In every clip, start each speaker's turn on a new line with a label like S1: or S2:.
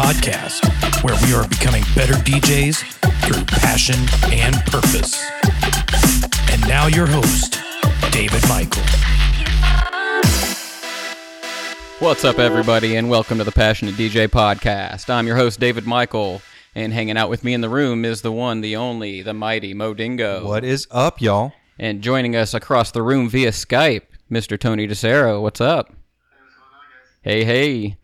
S1: Passionate DJ podcast, where we are becoming better DJs through passion and purpose. And now, your host, David Michael.
S2: What's up, everybody, and welcome to the Passionate DJ podcast. I'm your host, David Michael, and hanging out with me in the room is the one, the only, the mighty Mo Dingo.
S3: What is up, y'all?
S2: And joining us across the room via Skype, Mr. Tony DeCero. What's up? Hey, hey.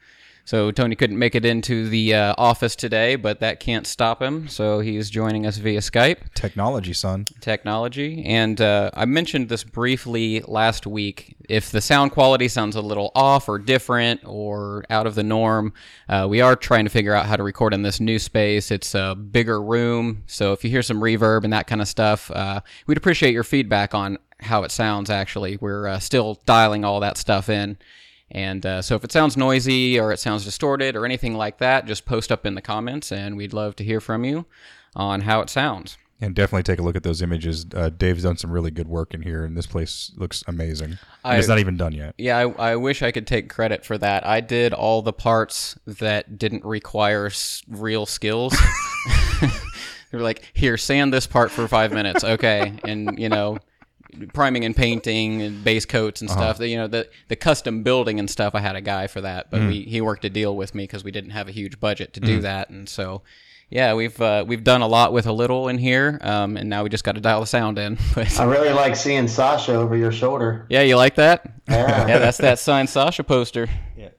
S2: So Tony couldn't make it into the uh, office today, but that can't stop him. So he's joining us via Skype.
S3: Technology, son.
S2: Technology. And uh, I mentioned this briefly last week. If the sound quality sounds a little off or different or out of the norm, uh, we are trying to figure out how to record in this new space. It's a bigger room. So if you hear some reverb and that kind of stuff, uh, we'd appreciate your feedback on how it sounds actually. We're uh, still dialing all that stuff in. And uh, so if it sounds noisy or it sounds distorted or anything like that, just post up in the comments and we'd love to hear from you on how it sounds.
S3: And definitely take a look at those images. Uh, Dave's done some really good work in here, and this place looks amazing. And it's not even done yet.
S2: Yeah, I, I wish I could take credit for that. I did all the parts that didn't require s- real skills. they were like, here, sand this part for five minutes. Okay. And, you know, priming and painting and base coats and stuff. The, you know, the, the custom building and stuff, I had a guy for that, but we, he worked a deal with me because we didn't have a huge budget to do that. And so, yeah, we've uh, we've done a lot with a little in here, um, and now we just got to dial the sound in. But
S4: I really like seeing Sasha over your shoulder.
S2: yeah, you like that?
S4: Yeah.
S2: yeah, that's that signed Sasha poster.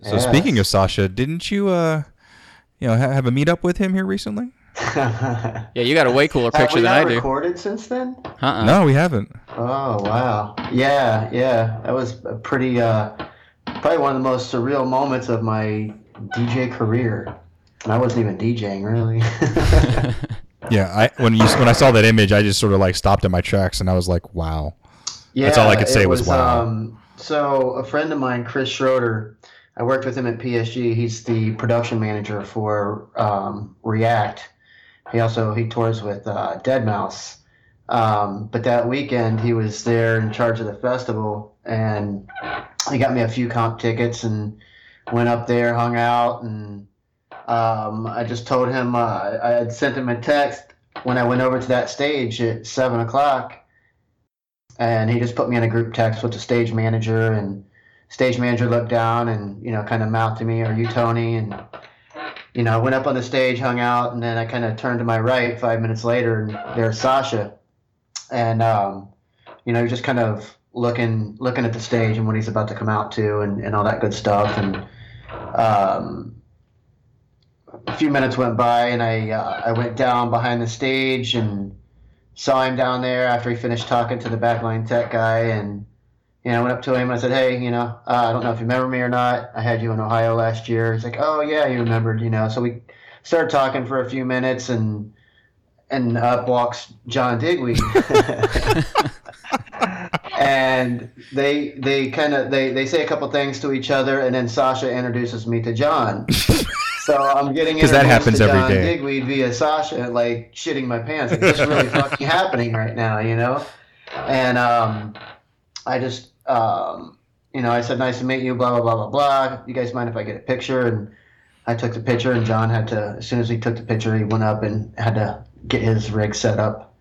S3: So
S4: Yeah.
S3: speaking of Sasha, didn't you, uh, you know, ha- have a meetup with him here recently?
S2: Yeah, you got a way cooler picture than I do.
S4: Have we recorded since then?
S2: Uh-uh.
S3: No, we haven't.
S4: Oh wow. Yeah, yeah. That was a pretty uh probably one of the most surreal moments of my DJ career. And I wasn't even DJing really.
S3: Yeah, I when you when I saw that image, I just sort of like stopped in my tracks, and I was like, "Wow."
S4: yeah,
S3: That's all I could say
S4: it
S3: was, wow.
S4: Um, so a friend of mine, Chris Schroeder, I worked with him at PSG. He's the production manager for um, React. He also he tours with uh, Deadmau5. Um, but that weekend he was there in charge of the festival, and he got me a few comp tickets and went up there, hung out, and um, I just told him uh, I had sent him a text when I went over to that stage at seven o'clock, and he just put me in a group text with the stage manager, and stage manager looked down and you know kind of mouthed to me, "Are you Tony?" and you know, I went up on the stage, hung out, and then I kind of turned to my right five minutes later, and there's Sasha, and um, you know, just kind of looking looking at the stage and what he's about to come out to, and, and all that good stuff, and um, a few minutes went by, and I uh, I went down behind the stage and saw him down there after he finished talking to the backline tech guy, and you know, I went up to him and I said, "Hey, you know, uh, I don't know if you remember me or not. I had you in Ohio last year." He's like, "Oh yeah, you remembered." You know, so we started talking for a few minutes, and and up walks John Digweed. and they they kind of they, they say a couple things to each other and then Sasha introduces me to John. so I'm getting
S3: 'Cause that happens
S4: to
S3: every
S4: John
S3: day.
S4: Digweed via Sasha, like shitting my pants. Like, this is really fucking happening right now, you know? And um, I just um, you know, I said nice to meet you, blah blah blah blah blah. You guys mind if I get a picture? And I took the picture, and John had to. As soon as he took the picture, he went up and had to get his rig set up.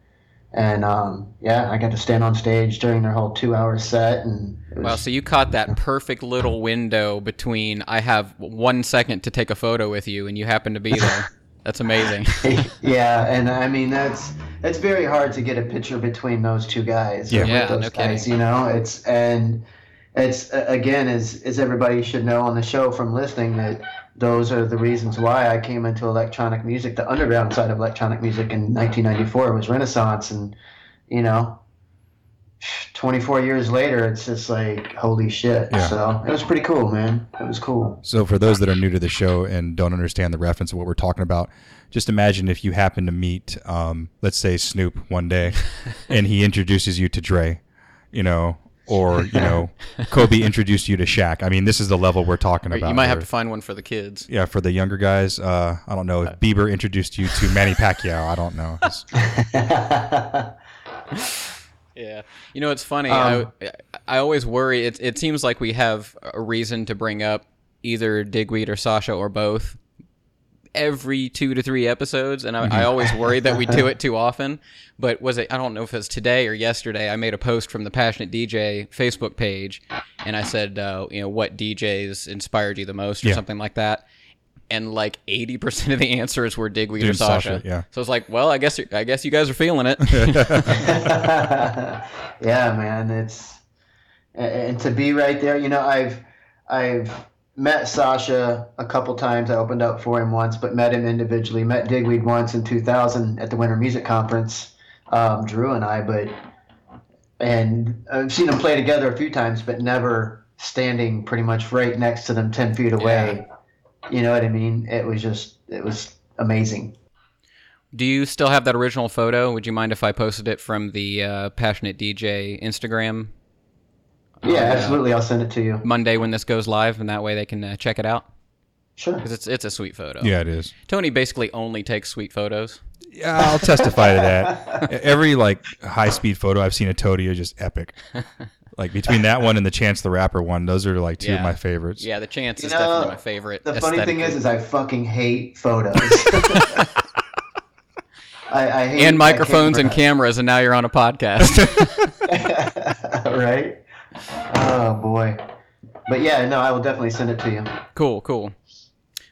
S4: And um, yeah, I got to stand on stage during their whole two-hour set, and was,
S2: Wow, so you caught that perfect little window between I have one second to take a photo with you and you happen to be there. That's amazing.
S4: yeah, and I mean that's it's very hard to get a picture between those two guys.
S3: Yeah.
S2: Yeah,
S4: those
S2: no
S4: guys,
S2: kidding.
S4: You know, it's and it's uh, again as as everybody should know on the show from listening that those are the reasons why I came into electronic music. The underground side of electronic music in 1994 was Renaissance, and you know. 24 years later, it's just like holy shit.
S3: Yeah.
S4: So it was pretty cool, man. It was cool.
S3: So for those that are new to the show and don't understand the reference of what we're talking about, just imagine if you happen to meet, um, let's say Snoop one day, and he introduces you to Dre, you know, or you know, Kobe introduced you to Shaq. I mean, this is the level we're talking about.
S2: you might have
S3: here.
S2: to find one for the kids.
S3: Yeah, for the younger guys, uh, I don't know if Bieber introduced you to Manny Pacquiao. I don't know. It's-
S2: Yeah, you know it's funny.
S4: Um,
S2: I I always worry. It it seems like we have a reason to bring up either Digweed or Sasha or both every two to three episodes, and I, I always worry that we do it too often. But was it? I don't know if it was today or yesterday. I made a post from the Passionate DJ Facebook page, and I said, uh, you know, what DJs inspired you the most, or
S3: Yeah.
S2: something like that. And like eighty percent of the answers were Digweed or Sasha.
S3: Sasha, yeah.
S2: So it's like, well, I guess I guess you guys are feeling it.
S4: yeah, man, it's and- and to be right there. You know, I've I've met Sasha a couple times. I opened up for him once, but met him individually. Met Digweed once in 2000 at the Winter Music Conference. Um, Drew and I, but and I've seen them play together a few times, but never standing pretty much right next to them, ten feet away. You know what I mean? It was just it was amazing.
S2: Do you still have that original photo? Would you mind if I posted it from the uh, Passionate DJ Instagram
S4: Yeah,
S2: uh,
S4: absolutely. I'll send it to you.
S2: Monday when this goes live, and that way they can uh, check it out?
S4: Sure.
S2: Because it's it's a sweet photo.
S3: Yeah, it is.
S2: Tony basically only takes sweet photos.
S3: Yeah, I'll testify to that. Every like high speed photo I've seen of Toady are just epic. Like between that one and the Chance the Rapper one, those are like two
S2: Yeah.
S3: of my favorites.
S2: Yeah, the chance
S4: You
S2: is
S4: know,
S2: definitely my favorite.
S4: The funny thing is, is I fucking hate photos. I, I hate
S2: and
S4: I
S2: microphones and cameras, and now you're on a podcast.
S4: right? Oh boy. But yeah, no, I will definitely send it to you.
S2: Cool, cool.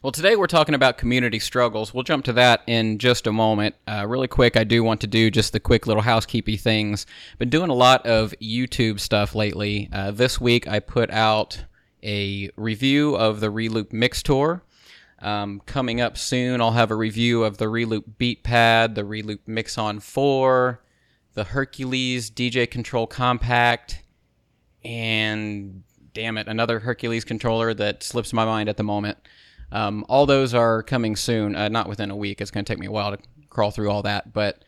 S2: Well, today we're talking about community struggles. We'll jump to that in just a moment. Uh, really quick, I do want to do just the quick little housekeeping things. Been doing a lot of YouTube stuff lately. Uh, this week I put out a review of the Reloop Mixtour. Um, coming up soon, I'll have a review of the Reloop Beatpad, the Reloop Mixon 4, the Hercules DJ Control Compact, and damn it, another Hercules controller that slips my mind at the moment. Um, all those are coming soon, uh, not within a week. It's going to take me a while to crawl through all that, but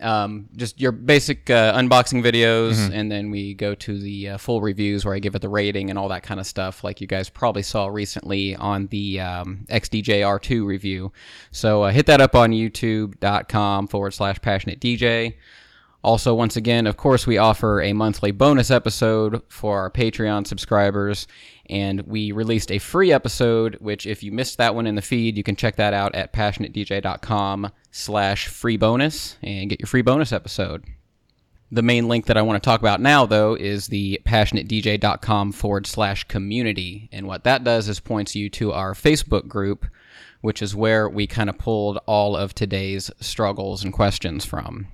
S2: um, just your basic uh, unboxing videos, and then we go to the uh, full reviews where I give it the rating and all that kind of stuff, like you guys probably saw recently on the um, XDJ-R2 review. So uh, hit that up on youtube.com forward slash passionate DJ. Also, once again, of course, we offer a monthly bonus episode for our Patreon subscribers, and we released a free episode, which if you missed that one in the feed, you can check that out at passionatedj.com slash free bonus and get your free bonus episode. The main link that I want to talk about now, though, is the passionatedj.com forward slash community. And what that does is points you to our Facebook group, which is where we kind of pulled all of today's struggles and questions from.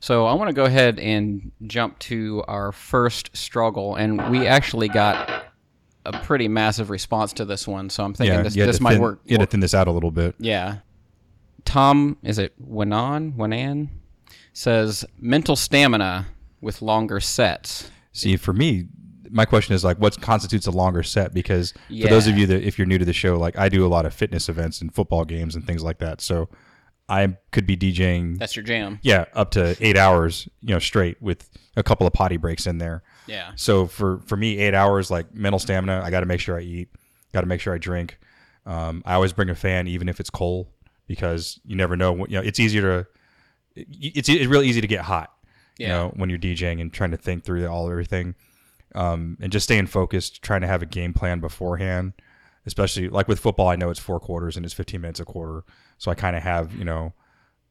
S2: So I want to go ahead and jump to our first struggle, and we actually got a pretty massive response to this one. So I'm thinking
S3: Yeah,
S2: this, this might
S3: thin,
S2: work.
S3: You had to thin this out a little bit.
S2: Yeah. Tom, is it Wanan? Wanan? Says mental stamina with longer sets.
S3: See, for me, my question is like, what constitutes a longer set? Because for those of you that, if you're new to the show, like I do a lot of fitness events and football games and things like that. So I could be DJing,
S2: That's your jam.
S3: yeah, up to eight hours, you know, straight with a couple of potty breaks in there.
S2: Yeah.
S3: So for for me, eight hours like mental stamina. I got to make sure I eat. Got to make sure I drink. Um, I always bring a fan, even if it's cold, because you never know. You know, it's easier to. It's it's really easy to get hot. You
S2: Yeah.
S3: know, when you're DJing and trying to think through all everything, um, and just staying focused, trying to have a game plan beforehand. Especially like with football, I know it's four quarters and it's 15 minutes a quarter, so I kind of have you know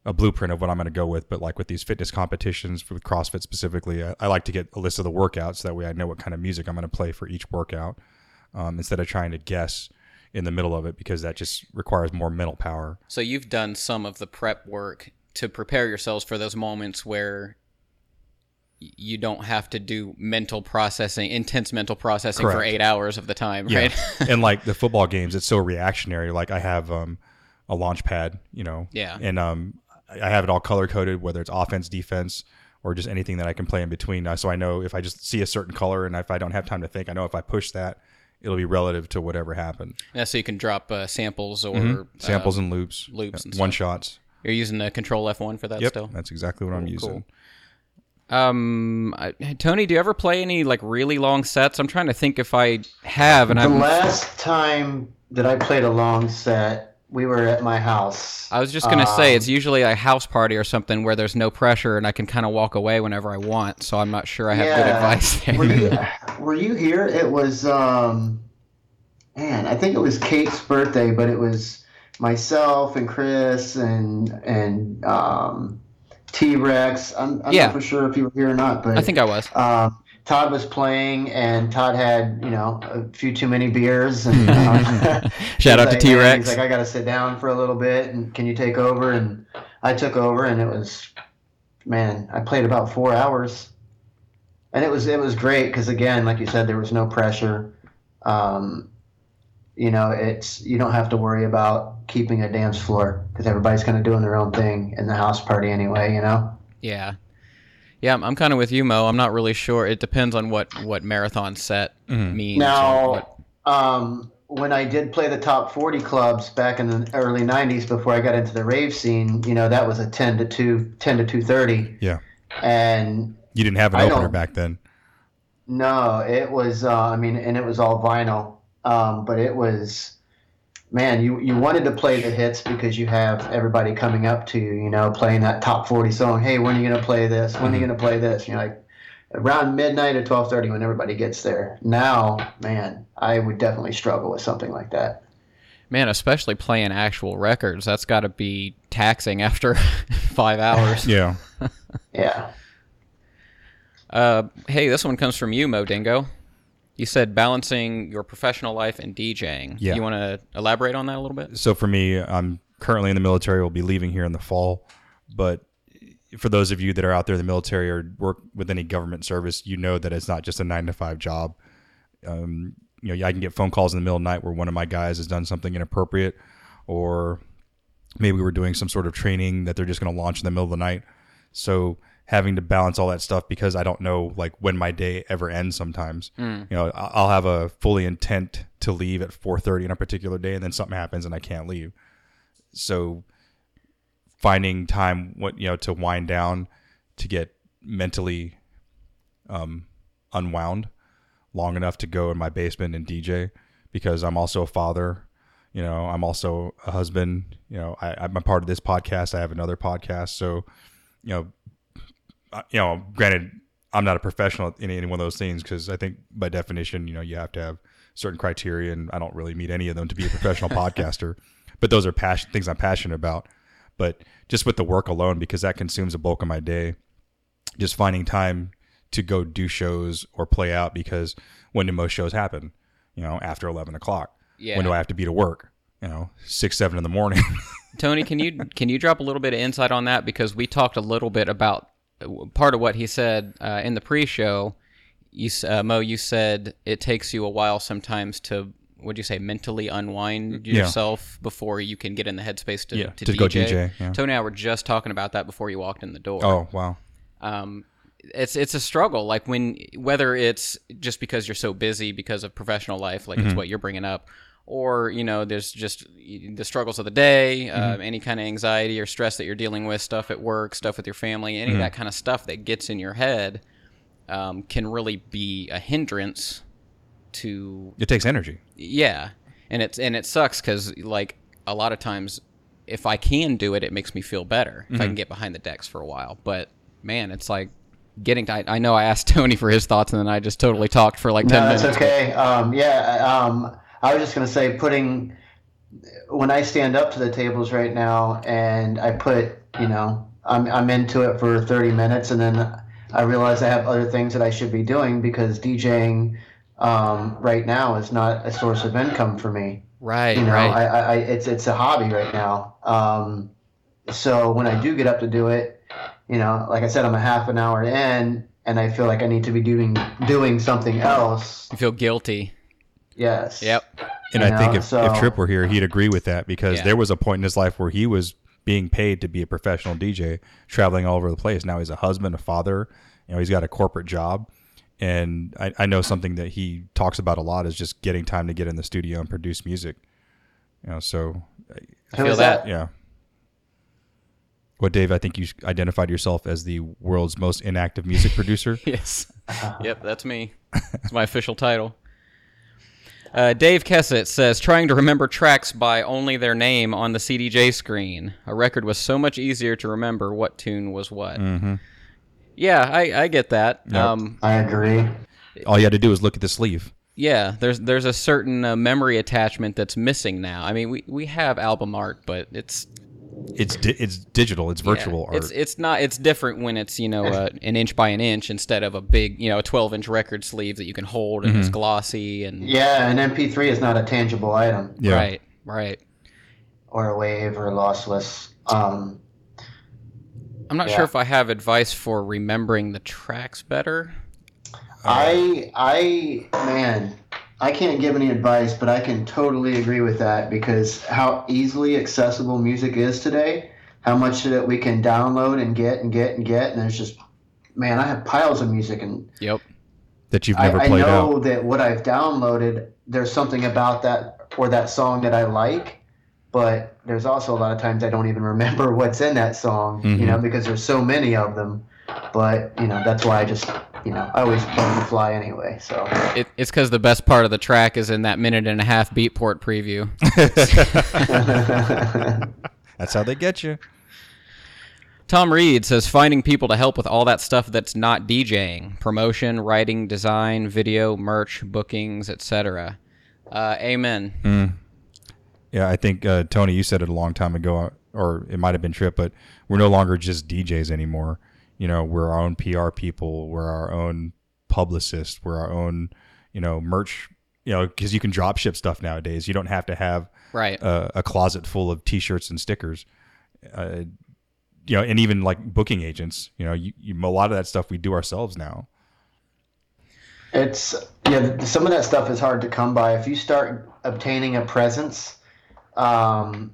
S3: a blueprint of what I'm going to go with. But like with these fitness competitions, for CrossFit specifically, I, I like to get a list of the workouts. That way I know what kind of music I'm going to play for each workout um, instead of trying to guess in the middle of it because that just requires more mental power.
S2: So you've done some of the prep work to prepare yourselves for those moments where you don't have to do mental processing, intense mental processing for eight hours of the time, right?
S3: and like the football games, it's so reactionary. Like I have um, a launch pad, you know,
S2: Yeah.
S3: and um, I have it all color coded, whether it's offense, defense, or just anything that I can play in between. Uh, so I know if I just see a certain color and if I don't have time to think, I know if I push that, it'll be relative to whatever happened.
S2: yeah, so you can drop uh, samples or
S3: Samples
S2: uh,
S3: and loops,
S2: loops and
S3: one
S2: stuff.
S3: shots.
S2: You're using the Kontrol F1 for that
S3: Yep,
S2: still.
S3: that's exactly what I'm using.
S2: cool. Um, I, Tony, do you ever play any like really long sets? I'm trying to think if I have, and
S4: The
S2: I'm.
S4: last time that I played a long set, we were at my house.
S2: I was just gonna say
S4: Um,
S2: it's usually a house party or something where there's no pressure and I can kind of walk away whenever I want. So I'm not sure I have good advice there.
S4: Were you, were you here? It was, um, man, I think it was Kate's birthday, but it was myself and Chris and and um, T Rex. I'm, I'm
S2: Yeah.
S4: not for sure if you were here or not, but
S2: I think I was.
S4: um, Todd was playing, and Todd had you know a few too many beers. And um,
S2: Shout out to
S4: like,
S2: T Rex.
S4: He's like, I got to sit down for a little bit, and can you take over? And I took over, and it was, man, I played about four hours, and it was it was great because again, like you said, there was no pressure. Um, you know, it's you don't have to worry about keeping a dance floor because everybody's kind of doing their own thing in the house party anyway. You know.
S2: Yeah. Yeah, I'm, I'm kind of with you, Mo. I'm not really sure. It depends on what what marathon set means.
S4: Now,
S2: what-
S4: um, when I did play the top 40 clubs back in the early 90s before I got into the rave scene, you know, that was a 10 to 2, 10 to 230.
S3: Yeah.
S4: And
S3: You didn't have an
S4: I
S3: opener back then.
S4: no, it was, uh, I mean, and it was all vinyl. Um, but it was, man, you, you wanted to play the hits because you have everybody coming up to you, you know, playing that top 40 song. Hey, when are you going to play this? When are you going to play this? You're like, around midnight or 12:30 when everybody gets there. Now, man, I would definitely struggle with something like that.
S2: man, especially playing actual records, that's got to be taxing after five hours.
S3: Yeah.
S4: Yeah.
S2: Uh, hey, this one comes from you, Mo Dingo. You said balancing your professional life and DJing.
S3: Yeah.
S2: You want to elaborate on that a little bit?
S3: So for me, I'm currently in the military. We'll be leaving here in the fall. But for those of you that are out there in the military or work with any government service, you know that it's not just a nine to five job. Um, you know, I can get phone calls in the middle of the night where one of my guys has done something inappropriate, or maybe we're doing some sort of training that they're just going to launch in the middle of the night. So having to balance all that stuff because I don't know like when my day ever ends. Sometimes, you know, I'll have a fully intent to leave at 4:30 on a particular day, and then something happens and I can't leave. So finding time, what you know, to wind down, to get mentally um, unwound long enough to go in my basement and DJ because I'm also a father. You know, I'm also a husband. You know, I, I'm a part of this podcast. I have another podcast. So, you know, you know, granted, I'm not a professional in any one of those things because I think by definition, you know, you have to have certain criteria, and I don't really meet any of them to be a professional podcaster. But those are passion things I'm passionate about. But just with the work alone, because that consumes a bulk of my day, just finding time to go do shows or play out because when do most shows happen? You know, after 11 o'clock.
S2: Yeah.
S3: When do I have to be to work? You know, six, seven in the morning.
S2: Tony, can you can you drop a little bit of insight on that because we talked a little bit about uh, part of what he said uh, in the pre-show. You, uh, Mo, you said it takes you a while sometimes to would you say mentally unwind
S3: Yeah.
S2: yourself before you can get in the headspace to,
S3: Yeah,
S2: to,
S3: to
S2: DJ.
S3: go DJ, yeah.
S2: Tony and I were just talking about that before you walked in the door.
S3: oh, wow.
S2: um, it's it's a struggle. Like when whether it's just because you're so busy because of professional life, like it's what you're bringing up, or you know, there's just the struggles of the day, uh, any kind of anxiety or stress that you're dealing with, stuff at work, stuff with your family, any of that kind of stuff that gets in your head um, can really be a hindrance to
S3: It takes energy.
S2: yeah, and it's and it sucks because like a lot of times, if I can do it, it makes me feel better if I can get behind the decks for a while. But man, it's like getting. To, I, I know I asked Tony for his thoughts, and then I just totally talked for like 10
S4: No,
S2: ten
S4: that's
S2: minutes.
S4: okay. Um, yeah, um, I was just gonna say, putting when I stand up to the tables right now, and I put, you know, I'm I'm into it for 30 minutes, and then I realize I have other things that I should be doing because DJing um, right now is not a source of income for me.
S2: Right,
S4: you know,
S2: right.
S4: I, I, I, it's it's a hobby right now. Um, so when I do get up to do it, you know, like I said, I'm a half an hour in, and I feel like I need to be doing doing something else.
S2: you feel guilty.
S4: Yes.
S2: Yep.
S3: And
S4: You
S3: I think if,
S4: so-
S3: if Trip were here, he'd agree with that because
S2: Yeah.
S3: there was a point in his life where he was being paid to be a professional DJ, traveling all over the place. Now he's a husband, a father. You know, he's got a corporate job, and I, I know something that he talks about a lot is just getting time to get in the studio and produce music. You know, so
S2: I feel that.
S4: that?
S3: yeah. What Dave? I think you identified yourself as the world's most inactive music producer.
S2: Yes. Uh-huh. yep, that's me. It's my official title. Uh, Dave Kessett says, trying to remember tracks by only their name on the CDJ screen. A record was so much easier to remember what tune was what.
S3: Mm-hmm.
S2: Yeah, I, I get that.
S3: Yep.
S2: Um,
S4: I agree.
S3: All you had to do was look at the sleeve.
S2: Yeah, there's there's a certain uh, memory attachment that's missing now. I mean, we, we have album art, but it's
S3: It's di- it's digital. It's virtual
S2: yeah,
S3: art.
S2: It's it's not it's different when it's you know uh, an inch by an inch instead of a big you know a 12 inch record sleeve that you can hold and
S3: Mm-hmm.
S2: it's glossy and
S4: Yeah, an MP3 is not a tangible item,
S3: yeah.
S2: right right.
S4: or a wave, or lossless. Um,
S2: I'm not
S4: Yeah.
S2: sure if I have advice for remembering the tracks better.
S4: I I man, I can't give any advice, but I can totally agree with that because how easily accessible music is today, how much that we can download and get and get and get, and there's just man, I have piles of music and
S2: Yep.
S3: That you've never
S4: I
S3: played I
S4: know
S3: out.
S4: that what I've downloaded, there's something about that or that song that I like, but there's also a lot of times I don't even remember what's in that song, you mm-hmm. know, because there's so many of them. But you know, that's why I just, you know, I always play on the fly anyway. So
S2: It, it's because the best part of the track is in that minute and a half Beatport preview.
S3: That's how they get you.
S2: Tom Reed says finding people to help with all that stuff that's not DJing, promotion, writing, design, video, merch, bookings, etc. Uh, amen.
S3: Yeah, I think uh, Tony, you said it a long time ago, or it might have been Trip, but we're no longer just DJs anymore. You know, we're our own PR people, we're our own publicists, we're our own, you know, merch. You know, because you can drop ship stuff nowadays. You don't have to have
S2: Right.
S3: a, a closet full of T-shirts and stickers. Uh, you know, and even like booking agents. You know, you, you, a lot of that stuff we do ourselves now.
S4: it's yeah, some of that stuff is hard to come by. If you start obtaining a presence, um,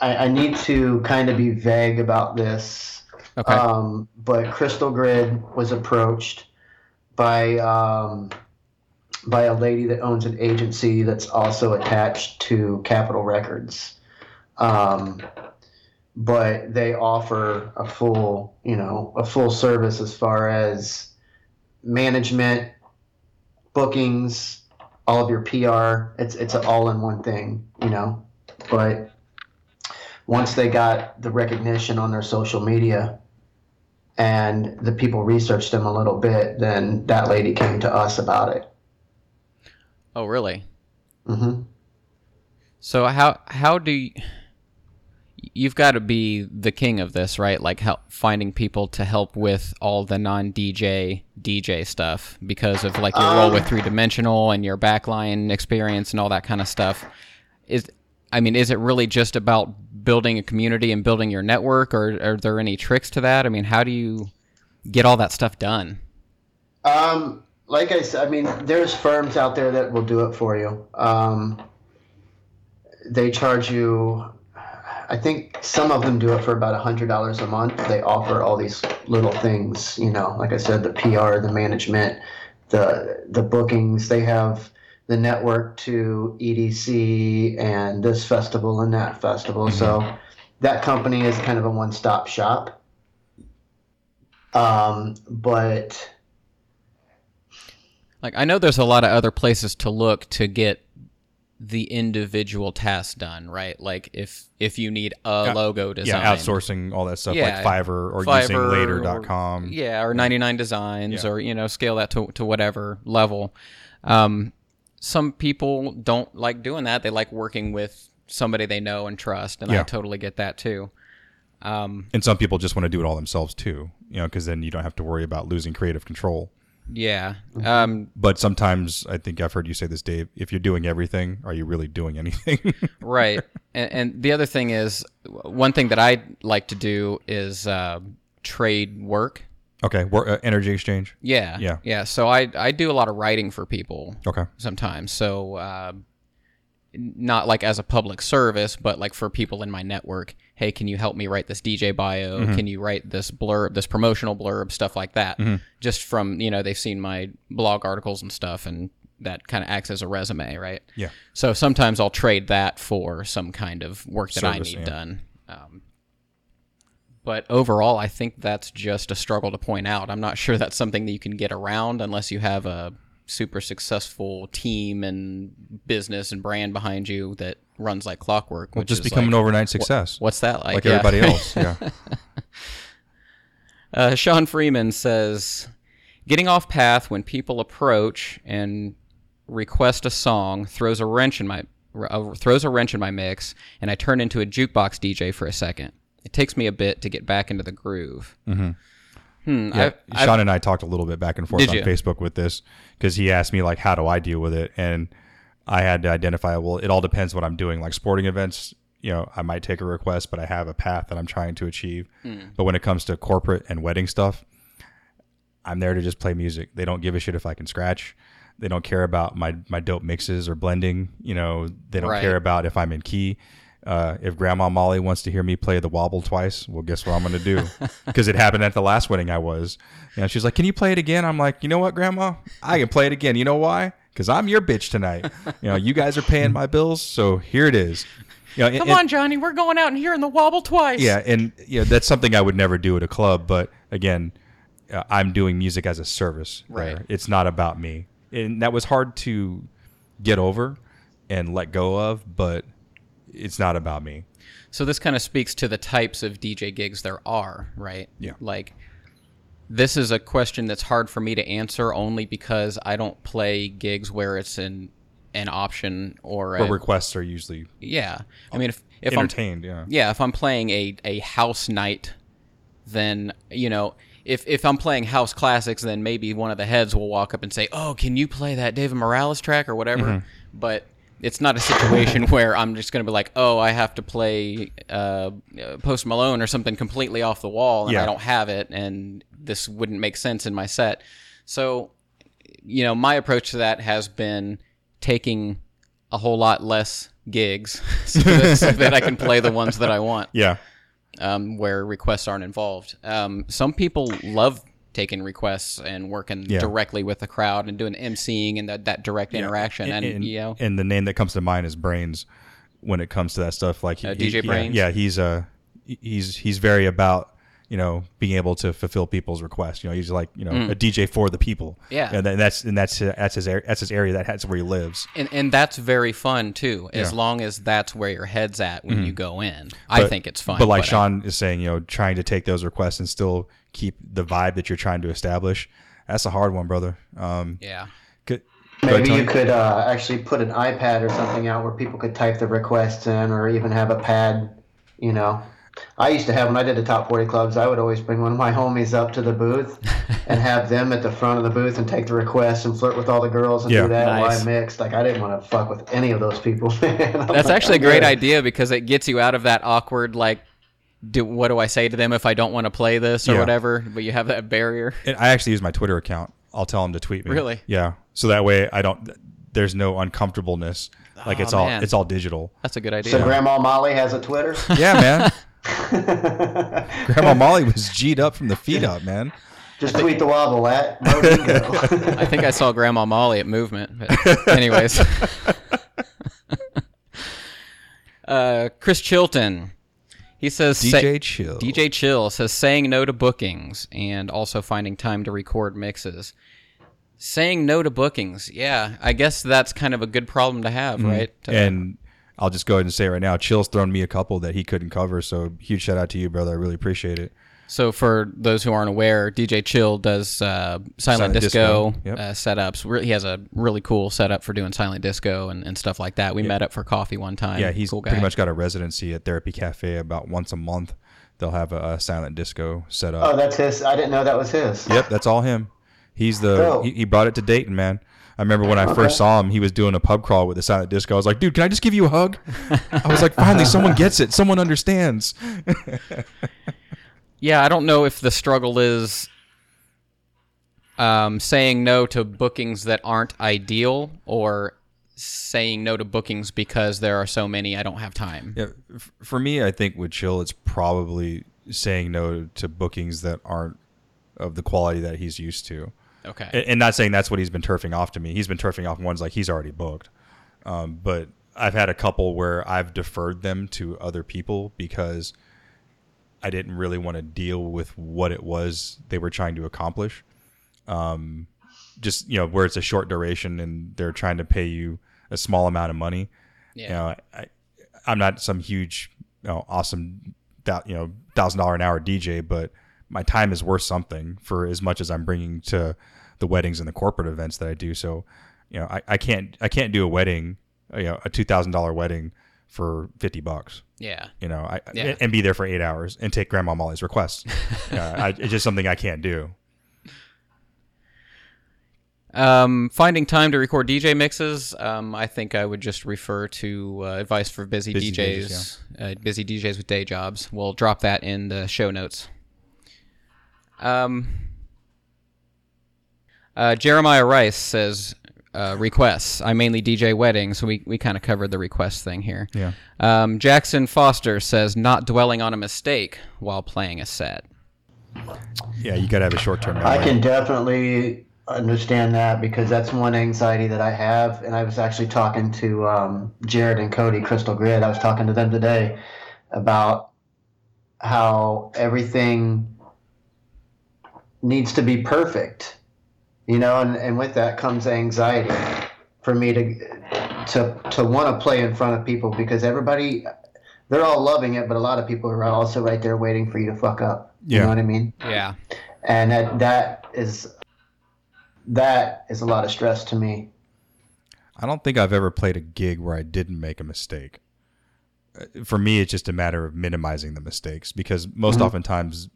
S4: I, I need to kind of be vague about this.
S2: Okay.
S4: Um, but Crystal Grid was approached by um, by a lady that owns an agency that's also attached to Capitol Records. Um, but they offer a full, you know, a full service as far as management, bookings, all of your PR. It's it's an all-in-one thing, you know. But once they got the recognition on their social media and the people researched them a little bit, then that lady came to us about it.
S2: oh, really?
S4: hmm
S2: So how how do you, you've got to be the king of this, right? Like help finding people to help with all the non DJ DJ stuff because of like your role with three dimensional and your backline experience and all that kind of stuff. Is I mean, is it really just about building a community and building your network, or are there any tricks to that? I mean, how do you get all that stuff done?
S4: Um, like I said, I mean, there's firms out there that will do it for you. Um, they charge you. I think some of them do it for about a hundred dollars a month. They offer all these little things, you know, like I said, the PR, the management, the the bookings. They have the network to EDC and this festival and that festival. So that company is kind of a one-stop shop. Um, but
S2: Like I know there's a lot of other places to look to get the individual task done, right? Like if if you need a
S3: Yeah.
S2: logo design,
S3: Yeah, outsourcing all that stuff
S2: Yeah.
S3: like Fiverr or using
S2: Fiverr
S3: later.com.
S2: or, yeah, or 99 designs
S3: Yeah.
S2: or you know, scale that to to whatever level. Um some people don't like doing that. They like working with somebody they know and trust, and I totally get that too. Um
S3: And some people just want to do it all themselves too, you know, because then you don't have to worry about losing creative control.
S2: yeah. Um
S3: But sometimes I think I've heard you say this, Dave. If you're doing everything, are you really doing anything?
S2: right and, and the other thing is one thing that i like to do is uh, trade work
S3: okay, wor- uh, energy exchange.
S2: yeah
S3: Yeah.
S2: yeah so i i do a lot of writing for people
S3: Okay,
S2: sometimes so uh, not like as a public service but like for people in my network hey can you help me write this dj bio
S3: Mm-hmm.
S2: can you write this blurb this promotional blurb stuff like that
S3: Mm-hmm.
S2: just from you know they've seen my blog articles and stuff and that kind of acts as a resume right
S3: yeah,
S2: so sometimes I'll trade that for some kind of work that I need
S3: yeah.
S2: done. Um, but overall, I think that's just a struggle to point out. I'm not sure that's something that you can get around unless you have a super successful team and business and brand behind you that runs like clockwork.
S3: well, just become
S2: like,
S3: an overnight success,
S2: What's that like?
S3: like
S2: Yeah.
S3: everybody else. Yeah,
S2: Uh, Sean Freeman says getting off path when people approach and request a song throws a wrench in my uh, throws a wrench in my mix, and I turn into a jukebox DJ for a second. It takes me a bit to get back into the groove. Hmm.
S3: Yeah,
S2: I've- I've-
S3: Sean and I talked a little bit back and forth on
S2: you?
S3: Facebook with this because he asked me like, how do I deal with it? And I had to identify. Well, it all depends what I'm doing. Like sporting events, you know, I might take a request, but I have a path that I'm trying to achieve.
S2: Hmm.
S3: But when it comes to corporate and wedding stuff, I'm there to just play music. They don't give a shit if I can scratch. They don't care about my my dope mixes or blending. You know, they don't
S2: Right.
S3: care about if I'm in key. Uh, if Grandma Molly wants to hear me play the wobble twice, well, guess what I'm going to do? Because it happened at the last wedding I was. You know, she's like, "Can you play it again?" I'm like, "You know what, Grandma? I can play it again. You know why? Because I'm your bitch tonight. You know, you guys are paying my bills, so here it is." You know,
S2: Come
S3: and-
S2: on, Johnny, we're going out and hearing the wobble twice.
S3: yeah, and you know, that's something I would never do at a club. But again, uh, I'm doing music as a service.
S2: Right.
S3: there. It's not about me, and that was hard to get over and let go of. But it's not about me.
S2: So this kind of speaks to the types of DJ gigs there are, right?
S3: Yeah.
S2: Like this is a question that's hard for me to answer only because I don't play gigs where it's an an option or a,
S3: But requests are usually
S2: yeah. I mean if if I'm
S3: entertained. yeah.
S2: yeah, if I'm playing a, a house night, then you know, if if I'm playing house classics, then maybe one of the heads will walk up and say, "Oh, can you play that David Morales track or whatever?"
S3: Mm-hmm.
S2: But it's not a situation where I'm just going to be like, "Oh, I have to play uh, uh, Post Malone or something completely off the wall, and
S3: Yeah.
S2: I don't have it, and this wouldn't make sense in my set." So, you know, my approach to that has been taking a whole lot less gigs so that, so that I can play the ones that I want
S3: Yeah.
S2: um, where requests aren't involved. Um, some people love taking requests and working
S3: Yeah.
S2: directly with the crowd and doing emceeing and that, that direct interaction. And,
S3: and,
S2: you know,
S3: and the name that comes to mind is Brains when it comes to that stuff. Like
S2: Uh,
S3: he-
S2: DJ
S3: yeah,
S2: Brains?
S3: Yeah, he's uh he's he's very about you know being able to fulfill people's requests. You know, he's like you know a DJ for the people.
S2: Mm. Yeah.
S3: and that- that's and that's that's his that's his area. That that's where he lives.
S2: and, and that's very fun too, as
S3: Yeah. Mm-hmm.
S2: long as that's where your head's at when you go in. I think it's fun.
S3: But like
S2: I-
S3: Sean is saying, you know, trying to take those requests and still keep the vibe that you're trying to establish. That's a hard one, brother. Um,
S2: yeah.
S3: could,
S4: Maybe you could uh, actually put an iPad or something out where people could type the requests in, or even have a pad. You know, I used to have when I did the top forty clubs. I would always bring one of my homies up to the booth and have them at the front of the booth and take the requests and flirt with all the girls and
S3: Yeah.
S4: do that while I mixed. Like I didn't want to fuck with any of those people. man.
S2: That's
S4: like,
S2: actually a
S4: I'm
S2: great
S4: good.
S2: idea because it gets you out of that awkward, like, do, what do I say to them if I don't want to play this or
S3: Yeah.
S2: whatever? But you have that barrier.
S3: And I actually use my Twitter account. I'll tell them to tweet me.
S2: Really?
S3: Yeah. So that way I don't. There's no uncomfortableness. Like it's
S2: Oh,
S3: all
S2: man.
S3: it's all digital.
S2: That's a good idea.
S4: So Grandma Molly has a Twitter.
S3: Yeah, man. Grandma Molly was G'd up from the feet up, man.
S4: Just tweet the wobble at Modingo.
S2: I think I saw Grandma Molly at Movement. But anyways. uh, Chris Chilton. He says say-
S3: DJ Chill.
S2: DJ Chill says saying no to bookings and also finding time to record mixes. Saying no to bookings, yeah, I guess that's kind of a good problem to have, right? Uh,
S3: And I'll just go ahead and say right now, Chill's thrown me a couple that he couldn't cover. So huge shout out to you, brother. I really appreciate it.
S2: So for those who aren't aware, DJ Chill does uh, silent,
S3: Silent
S2: disco,
S3: disco, yep.
S2: uh, setups. Re- He has a really cool setup for doing silent disco and, and stuff like that. We met up for coffee one time.
S3: Yeah, he's
S2: cool
S3: pretty much got a residency at Therapy Cafe about once a month. They'll have a, a silent disco set up.
S4: oh, that's his. I didn't know that was his.
S3: Yep, that's all him. He's the
S4: Cool.
S3: he, he brought it to Dayton, man. I remember when I first saw him, he was doing a pub crawl with the silent disco. I was like, dude, can I just give you a hug? I was like, finally, someone gets it. Someone understands.
S2: Yeah, I don't know if the struggle is um, saying no to bookings that aren't ideal or saying no to bookings because there are so many I don't have time.
S3: Yeah, for me, I think with Chill, it's probably saying no to bookings that aren't of the quality that he's used to.
S2: Okay.
S3: and, and not saying that's what he's been turfing off to me. He's been turfing off ones like he's already booked. Um, but I've had a couple where I've deferred them to other people because I didn't really want to deal with what it was they were trying to accomplish. Um, just you know, where it's a short duration and they're trying to pay you a small amount of money.
S2: yeah.
S3: You know, I, I'm not some huge, you know, awesome, thou- you know, thousand dollar an hour DJ, but my time is worth something for as much as I'm bringing to the weddings and the corporate events that I do. So, you know, I, I can't I can't do a wedding, you know, a two thousand dollar wedding for fifty bucks.
S2: Yeah.
S3: You know, I
S2: Yeah.
S3: and be there for eight hours and take Grandma Molly's requests. uh, I, it's just something I can't do.
S2: Um, finding time to record DJ mixes. Um, I think I would just refer to uh, advice for busy,
S3: Busy
S2: DJs,
S3: DJs,
S2: uh, busy DJs with day jobs. We'll drop that in the show notes. Um, uh, Jeremiah Rice says uh, requests. I mainly DJ weddings, so we, we kind of covered the request thing here.
S3: Yeah.
S2: Um, Jackson Foster says not dwelling on a mistake while playing a set.
S3: Yeah, you got to have a short term
S4: I can definitely understand that because that's one anxiety that I have. And I was actually talking to um, Jared and Cody Crystal Grid. I was talking to them today about how everything needs to be perfect, you know, and, and with that comes anxiety for me to to to want to play in front of people because everybody they're all loving it, but a lot of people are also right there waiting for you to fuck up. You know what I mean?
S2: Yeah.
S4: and that that is that is a lot of stress to me.
S3: I don't think I've ever played a gig where I didn't make a mistake. Uh, For me, it's just a matter of minimizing the mistakes because most
S4: Mm-hmm.
S3: oftentimes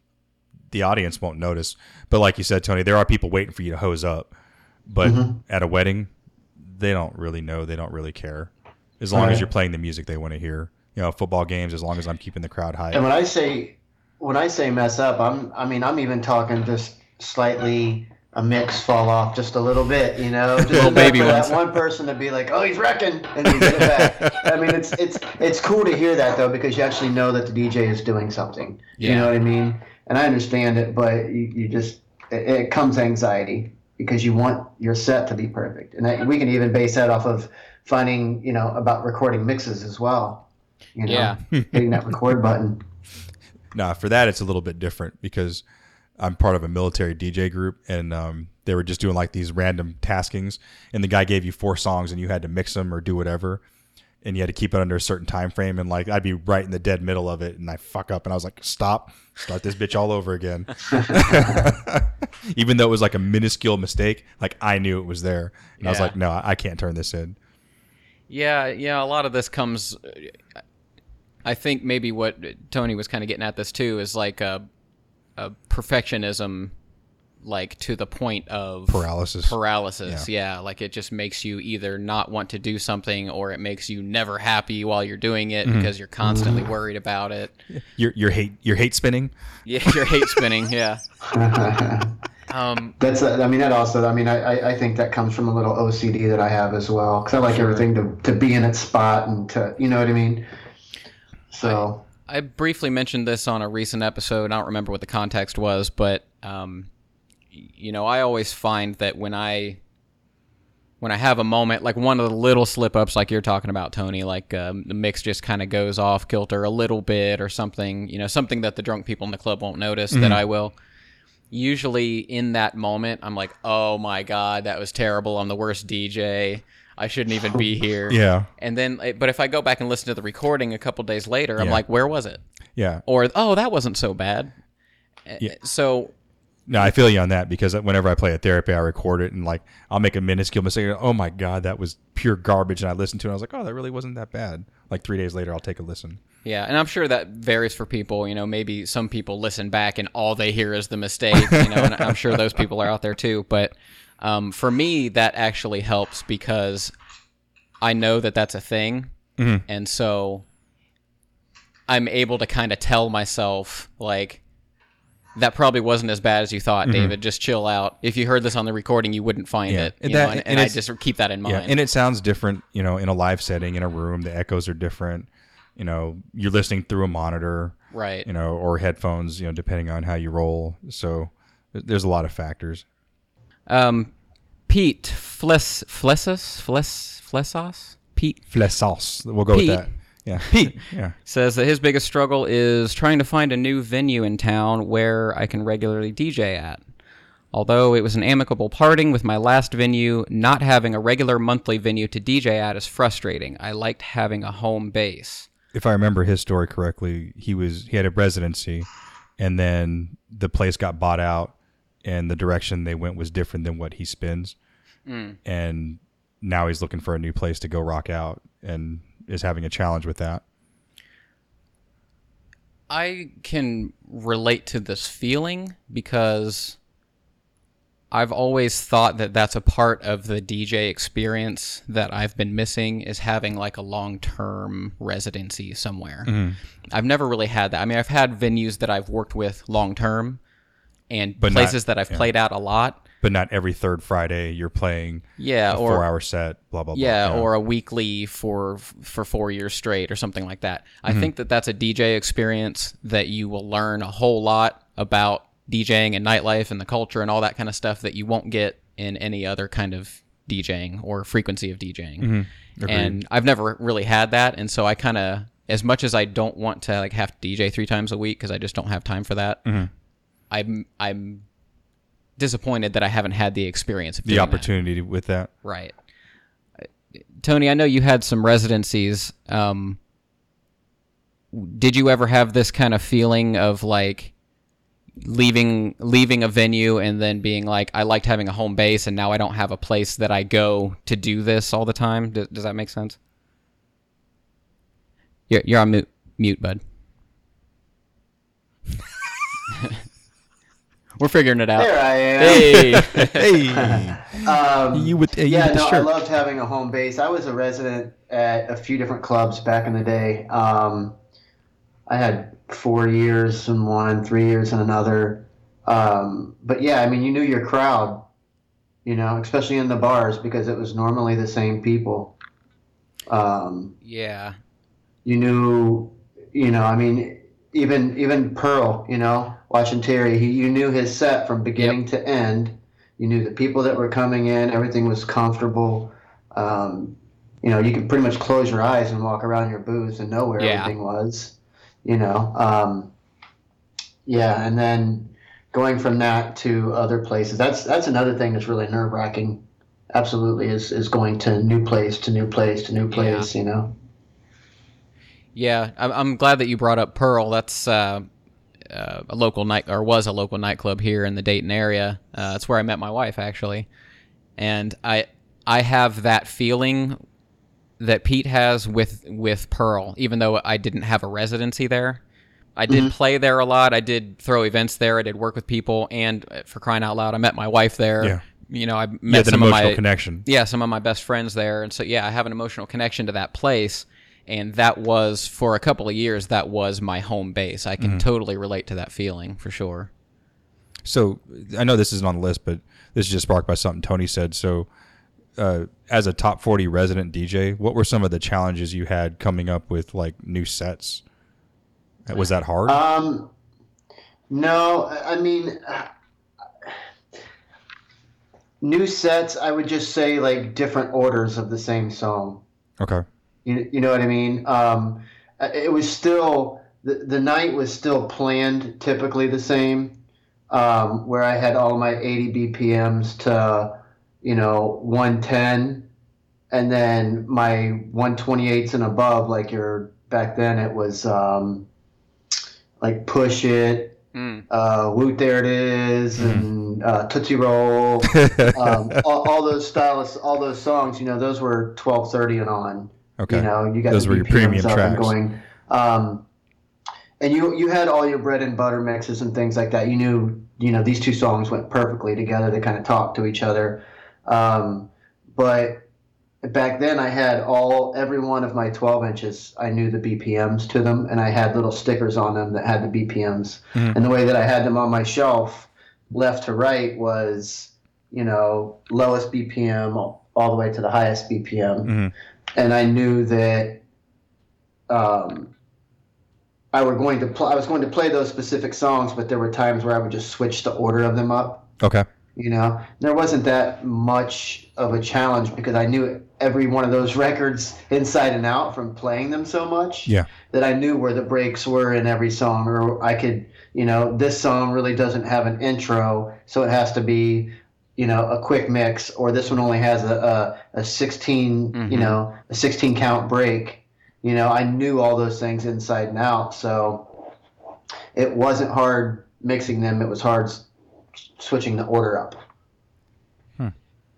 S3: the audience won't notice. But like you said, Tony, there are people waiting for you to hose up. But
S4: Mm-hmm.
S3: at a wedding, they don't really know. They don't really care. As long as you're playing the music they want to hear. You know, football games, as long as I'm keeping the crowd high.
S4: And when I say when I say mess up, I'm I mean I'm even talking just slightly a mix fall off just a little bit, you know, just
S2: Little baby
S4: for
S2: ones.
S4: that one person to be like, "Oh, he's wrecking," and you get it back. I mean, it's it's it's cool to hear that though because you actually know that the DJ is doing something. You know what I mean? And I understand it, but you, you just it, it comes anxiety because you want your set to be perfect, and that, we can even base that off of finding you know about recording mixes as well. You know,
S2: Yeah.
S4: hitting that record button.
S3: Nah, for that it's a little bit different because I'm part of a military DJ group, and um, they were just doing like these random taskings, and the guy gave you four songs, and you had to mix them or do whatever, and you had to keep it under a certain time frame, and like I'd be right in the dead middle of it, and I fuck up, and I was like, stop, start this bitch all over again, even though it was like a minuscule mistake, like I knew it was there, and I was like, no, I I can't turn this in.
S2: Yeah, yeah. A lot of this comes. I think maybe what Tony was kind of getting at this too is like a, a perfectionism, like to the point of
S3: Paralysis.
S2: Paralysis, yeah. Like it just makes you either not want to do something, or it makes you never happy while you're doing it
S3: Mm-hmm.
S2: because you're constantly worried about it.
S3: Your your hate your hate spinning.
S2: Yeah, you're hate spinning. Yeah. Um,
S4: That's uh, I mean that also I mean I, I- I think that comes from a little OCD that I have as well because I like everything to, to be in its spot and to you know what I mean. So
S2: I briefly mentioned this on a recent episode. I don't remember what the context was, but um, y- you know, I always find that when I when I have a moment, like one of the little slip ups, like you're talking about, Tony, like um, the mix just kind of goes off kilter a little bit or something, you know, something that the drunk people in the club won't notice that I will. Usually in that moment, I'm like, oh my God, that was terrible. I'm the worst DJ. I shouldn't even be here.
S3: Yeah,
S2: And then, eh, but if I go back and listen to the recording a couple days later, I'm
S3: Yeah.
S2: like, where was it?
S3: yeah.
S2: Or, oh, that wasn't so bad. Eh,
S3: Yeah.
S2: So,
S3: No, I feel you on that because whenever I play a therapy, I record it and like I'll make a minuscule mistake. Oh my god, that was pure garbage, and I listened to it. and I was like, oh, that really wasn't that bad. Like three days later, I'll take a listen.
S2: yeah, and I'm sure that varies for people. You know, maybe some people listen back and all they hear is the mistake. You know, and I'm sure those people are out there too. But um, for me, that actually helps because I know that that's a thing, and so I'm able to kind of tell myself like. That probably wasn't as bad as you thought, David. Just chill out. If you heard this on the recording, you wouldn't find
S3: Yeah.
S2: it.
S3: That-
S2: know, and,
S3: and
S2: I just keep that in mind.
S3: Yeah, and it sounds different, you know, in a live setting in a room. The echoes are different. You know, you're listening through a monitor,
S2: right.
S3: you know, or headphones. You know, depending on how you roll. So there's a lot of factors.
S2: Um, Pete Fles Flessus Fles Flessos Pete
S3: Flessos. We'll go
S2: Pete.
S3: with that. Yeah, Pete. Yeah.
S2: says that his biggest struggle is trying to find a new venue in town where I can regularly DJ at. Although it was an amicable parting with my last venue, not having a regular monthly venue to DJ at is frustrating. I liked having a home base.
S3: if I remember his story correctly, he was he had a residency, and then the place got bought out, and the direction they went was different than what he spins, mm. and now he's looking for a new place to go rock out, and is having a challenge with that.
S2: I can relate to this feeling because I've always thought that that's a part of the DJ experience that I've been missing is having like a long-term residency somewhere. Mm-hmm. I've never really had that. I mean, I've had venues that I've worked with long-term and
S3: But not-
S2: places that I've
S3: yeah.
S2: played out a lot.
S3: But not every third Friday you're playing
S2: Yeah,
S3: a
S2: or
S3: four hour set, blah blah blah.
S2: yeah, or a weekly for for four years straight or something like that. I mm-hmm. think that that's a DJ experience that you will learn a whole lot about DJing and nightlife and the culture and all that kind of stuff that you won't get in any other kind of DJing or frequency of DJing. Mm-hmm. And I've never really had that, and so I kind of, as much as I don't want to like have to DJ three times a week because I just don't have time for that. Mm-hmm. I'm I'm disappointed that I haven't had the experience of
S3: the
S2: doing that.
S3: opportunity with that.
S2: Right. Tony, I know you had some residencies. Um, did you ever have this kind of feeling of like leaving leaving a venue and then being like, I liked having a home base, and now I don't have a place that I go to do this all the time? Does, does that make sense? You're, you're on mute, mute, bud. We're figuring it out.
S4: There I am.
S2: Hey.
S3: Hey,
S4: Um,
S3: you with you
S4: yeah,
S3: with the
S4: no, I loved having a home base. I was a resident at a few different clubs back in the day. Um, I had four years in one, three years in another. Um, but yeah, I mean, you knew your crowd, you know, especially in the bars because it was normally the same people. Um,
S2: yeah.
S4: you knew, you know, I mean, even even Pearl, you know, watching Terry, he, you knew his set from beginning to end. You knew the people that were coming in, everything was comfortable. Um, you know, you could pretty much close your eyes and walk around your booth and know where
S2: Yeah.
S4: everything was. You know, um, yeah, and then going from that to other places. That's that's another thing that's really nerve wracking. Absolutely, is is going to new place to new place to new place. You know.
S2: Yeah, I'm, I'm glad that you brought up Pearl. That's uh, uh, a local night or was a local nightclub here in the Dayton area. Uh, that's where I met my wife actually, and I I have that feeling that Pete has with with Pearl. Even though I didn't have a residency there, I did play there a lot. I did throw events there. I did work with people, and uh, for crying out loud, I met my wife there.
S3: Yeah.
S2: You know, I met
S3: an
S2: some of my
S3: connection.
S2: yeah, some of my best friends there, and so yeah, I have an emotional connection to that place, and that was for a couple of years that was my home base. I can
S3: Mm-hmm.
S2: totally relate to that feeling for sure.
S3: So I know this isn't on the list, but this is just sparked by something Tony said. So, uh, as a top forty resident DJ, what were some of the challenges you had coming up with like new sets? Was that hard?
S4: Um, no, I I mean, new sets. I would just say like different orders of the same song.
S3: okay.
S4: You, you know what I mean? Um, it was still the the night was still planned typically the same, um, where I had all my 80 BPMs to you know 110, and then my 128s and above, like your back then it was um, like push it,
S2: Mm.
S4: uh, Woot There It Is, and uh, Tootsie Roll, um, all, all those stylists, all those songs, you know, those were 1230 and on.
S3: Okay.
S4: You know, you got
S3: Those were your premium tracks.
S4: going. Um, and you you had all your bread and butter mixes and things like that. You knew, you know, these two songs went perfectly together. They kind of talked to each other. Um, but back then I had all every one of my 12 inches I knew the BPMs to them and I had little stickers on them that had the BPMs
S3: Mhm.
S4: and the way that I had them on my shelf left to right was you know lowest BPM all the way to the highest BPM
S3: Mhm.
S4: And I knew that um, I were going to pl- I was going to play those specific songs but there were times where I would just switch the order of them up
S3: Okay.
S4: you know there wasn't that much of a challenge because i knew every one of those records inside and out from playing them so much
S3: Yeah.
S4: that i knew where the breaks were in every song or i could you know this song really doesn't have an intro so it has to be you know a quick mix or this one only has a, a, a 16 you
S2: Mhm.
S4: know a 16 count break you know i knew all those things inside and out so it wasn't hard mixing them. It was hard s- switching the order up.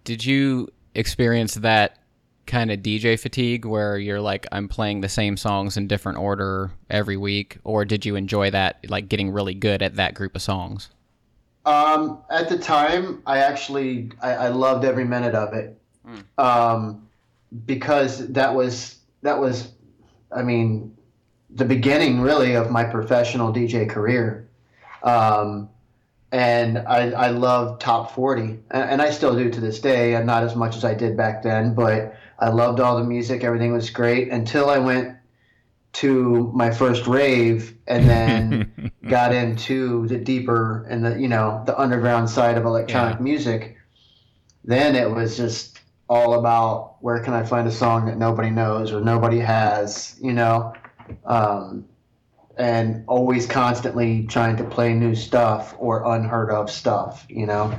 S2: Did you experience that kind of DJ fatigue where you're like, I'm playing the same songs in different order every week, or did you enjoy that, like getting really good at that group of songs?
S4: Um, at the time, I actually I, I loved every minute of it, um, because that was that was, I mean, the beginning really of my professional DJ career, um, and I I love top forty, and, and I still do to this day, and not as much as I did back then, but I loved all the music. Everything was great until I went to my first rave and then got into the deeper and the you know the underground side of electronic
S2: Yeah.
S4: music. Then it was just all about where can i find a song that nobody knows or nobody has you know? Um, and always constantly trying to play new stuff or unheard of stuff you know?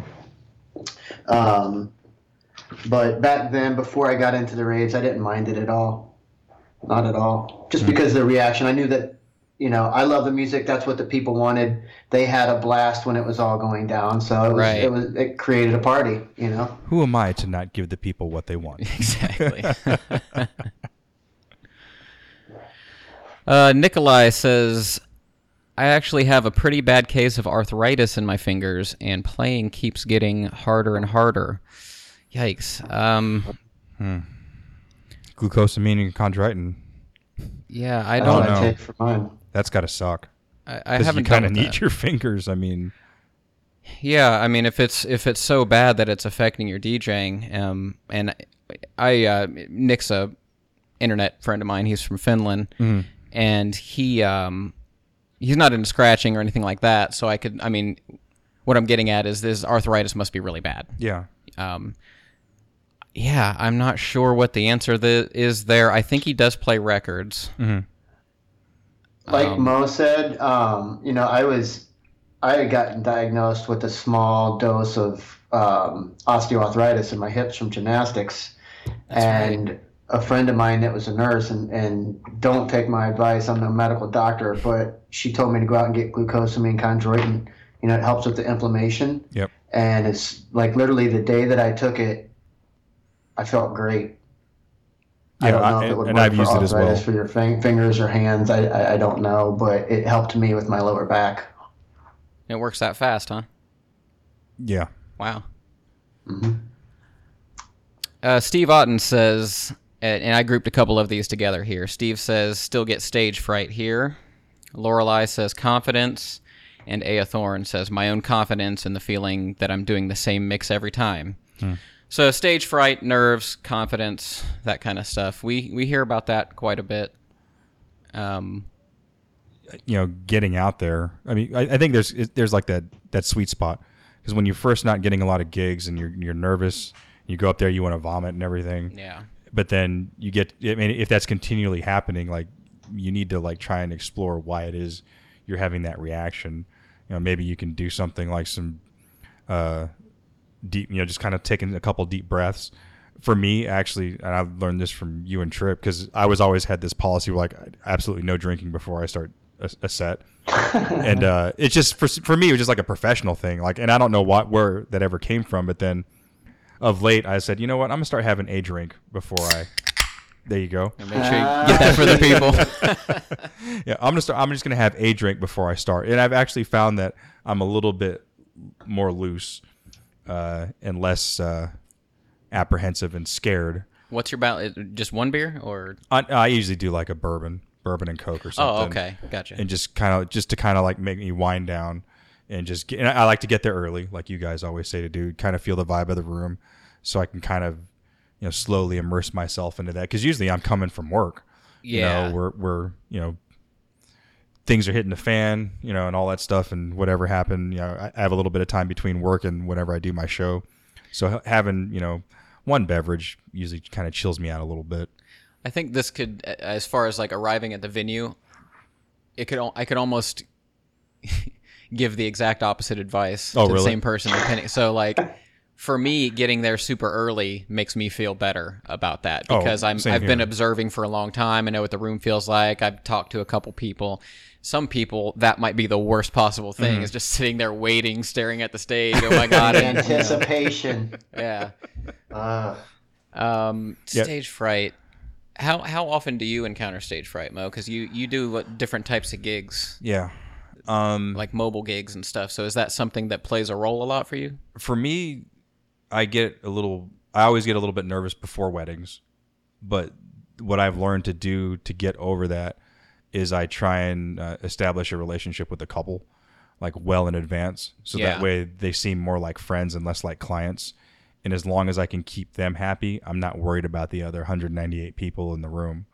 S4: Um, but back then before i got into the raves i didn't mind it at all not at all. Just because of the reaction, I knew that, you know, I love the music. That's what the people wanted. They had a blast when it was all going down. So it was,
S2: Right.
S4: it was, it created a party. You know.
S3: Who am I to not give the people what they want?
S2: Exactly. uh, Nikolai says, I actually have a pretty bad case of arthritis in my fingers, and playing keeps getting harder and harder. Yikes. Um,
S3: Glucosamine and chondroitin.
S2: yeah, I
S4: That's
S2: don't
S3: know.
S4: I take for mine.
S3: That's got to suck.
S2: I, I haven't.
S3: kind of need
S2: that.
S3: your fingers. I mean,
S2: Yeah, I mean, if it's if it's so bad that it's affecting your DJing, um, and I, uh, Nick's a internet friend of mine. He's from Finland, and he, um, he's not into scratching or anything like that. So I could, I mean, what I'm getting at is this arthritis must be really bad.
S3: yeah.
S2: Um, yeah, I'm not sure what the answer th- is there. I think he does play records.
S4: Like
S2: Um,
S4: Mo said, um, you know, I was, I had gotten diagnosed with a small dose of um, osteoarthritis in my hips from gymnastics, and a friend of mine that was a nurse, and, and don't take my advice, I'm no medical doctor, but she told me to go out and get glucosamine chondroitin. You know, it helps with the inflammation.
S3: Yep.
S4: And it's like literally the day that I took it, I felt great. I
S3: Yeah,
S4: don't know
S3: I-
S4: if it would
S3: and
S4: work
S3: I've
S4: for
S3: used it as well.
S4: arthritis for your fin- fingers or hands. I, I, I don't know, but it helped me with my lower back.
S2: It works that fast, huh?
S3: Yeah.
S2: Wow. Uh, Steve Otten says, and and I grouped a couple of these together here. Steve says, still get stage fright here. Lorelei says, confidence. And Aya Thorne says, my own confidence and the feeling that I'm doing the same mix every time. So stage fright, nerves, confidence, that kind of stuff. We we hear about that quite a bit. Um,
S3: you know, getting out there. I mean, I, I think there's there's like that that sweet spot because when you're first not getting a lot of gigs and you're you're nervous, you go up there, you want to vomit and everything.
S2: yeah.
S3: But then you get. I mean, if that's continually happening, like you need to like try and explore why it is you're having that reaction. You know, maybe you can do something like some uh, deep, you know, just kind of taking a couple deep breaths. For me, actually, and I learned this from you and Trip because I was always had this policy like absolutely no drinking before I start a, a set, and uh, it's just for for me it was just like a professional thing. Like, and I don't know what where that ever came from, but then of late I said, you know what, I'm gonna start having a drink before I. There you go.
S2: Make sure you get that for the people.
S3: Yeah, I'm gonna start. I'm just gonna have a drink before I start, and I've actually found that I'm a little bit more loose uh, and less uh, apprehensive and scared.
S2: What's your balance? Just one beer or?
S3: I, I usually do like a bourbon, bourbon and coke or something.
S2: Oh, okay, gotcha.
S3: And just kind of just to kind of like make me wind down and just get. And I, I like to get there early, like you guys always say to do. Kind of feel the vibe of the room, so I can kind of you know slowly immerse myself into that. Because usually I'm coming from work.
S2: Yeah.
S3: You know, we're we're you know things are hitting the fan, you know, and all that stuff, and whatever happened, you know, I, I have a little bit of time between work and whenever I do my show, so having you know one beverage usually kind of chills me out a little bit.
S2: I think this could, as far as like arriving at the venue, it could. I could almost give the exact opposite advice
S3: Oh,
S2: to
S3: really?
S2: the same person. Depending, so like for me, getting there super early makes me feel better about that
S3: Oh,
S2: because I'm I've been observing for a long time. I know what the room feels like. I've talked to a couple people. Some people that might be the worst possible thing
S3: Mm-hmm.
S2: is just sitting there waiting, staring at the stage. Oh my god!
S4: Anticipation.
S2: yeah.
S4: Uh,
S2: Um,
S3: Yep.
S2: stage fright. How how often do you encounter stage fright, Mo? Because you you do what, different types of gigs,
S3: Yeah. Um,
S2: like mobile gigs and stuff. So is that something that plays a role a lot for you?
S3: for me, I get a little. I always get a little bit nervous before weddings, but what I've learned to do to get over that is I try and uh, establish a relationship with the couple, like well in advance, so
S2: Yeah.
S3: that way they seem more like friends and less like clients. And as long as I can keep them happy, I'm not worried about the other 198 people in the room.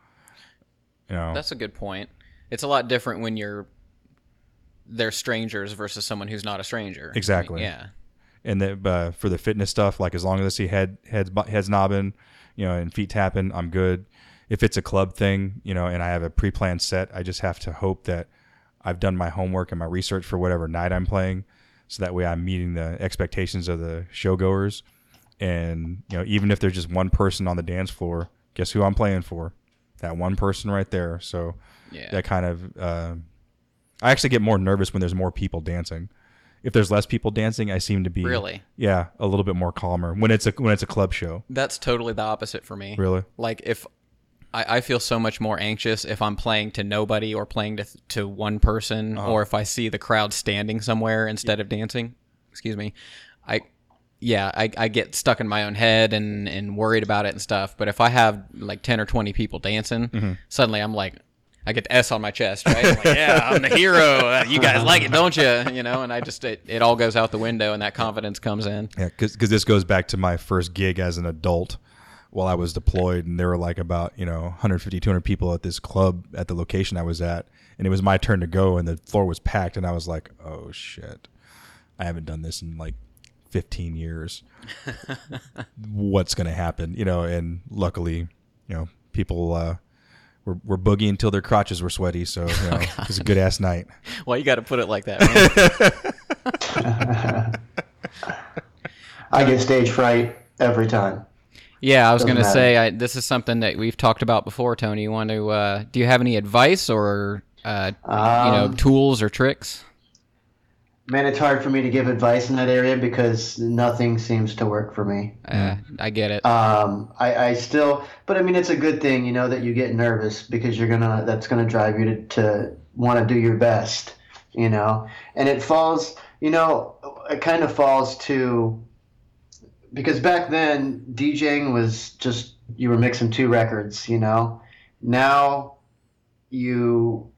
S3: You know,
S2: That's a good point. It's a lot different when you're they're strangers versus someone who's not a stranger.
S3: Exactly.
S2: Yeah.
S3: and the, uh, for the fitness stuff, like as long as I see head heads heads knobbing, you know, and feet tapping, I'm good. If it's a club thing, you know, and I have a pre-planned set, I just have to hope that I've done my homework and my research for whatever night I'm playing, so that way I'm meeting the expectations of the showgoers. And you know, even if there's just one person on the dance floor, guess who I'm playing for? That one person right there. So
S2: Yeah.
S3: that kind of uh, I actually get more nervous when there's more people dancing. If there's less people dancing, I seem to be
S2: Really?
S3: yeah, a little bit more calmer when it's a when it's a club show.
S2: That's totally the opposite for me.
S3: Really?
S2: Like if I, I feel so much more anxious if I'm playing to nobody or playing to to one person,
S3: Uh-huh.
S2: or if I see the crowd standing somewhere instead of dancing. Excuse me. I yeah, I, I get stuck in my own head and, and worried about it and stuff. But if I have like ten or twenty people dancing,
S3: Mm-hmm.
S2: suddenly I'm like, I get the S on my chest, right? I'm like, yeah, I'm the hero. Uh, You guys like it, don't you? You know, and I just it, it all goes out the window, and that confidence comes in.
S3: Yeah, because this goes back to my first gig as an adult while I was deployed, and there were like about you know 150, 200 people at this club at the location I was at, and it was my turn to go, and the floor was packed, and I was like, oh shit, I haven't done this in like 15 years. What's gonna happen? You know, and luckily, you know, people. uh were, were boogieing until their crotches were sweaty, so you know, it was a good ass night.
S2: Well, you got to put it like that. Man.
S4: I get stage fright every time.
S2: Yeah, I was going to say I, this is something that we've talked about before, Tony. You want to? Uh, do you have any advice or uh, you know
S4: Um,
S2: tools or tricks?
S4: Man, it's hard for me to give advice in that area because nothing seems to work for me.
S2: Uh, I get it.
S4: Um, I, I still, but I mean, it's a good thing, you know, that you get nervous because you're gonna, that's gonna drive you to, to want to do your best, you know, and it falls, you know, it kind of falls to, because back then DJing was just, you were mixing two records, you know, now you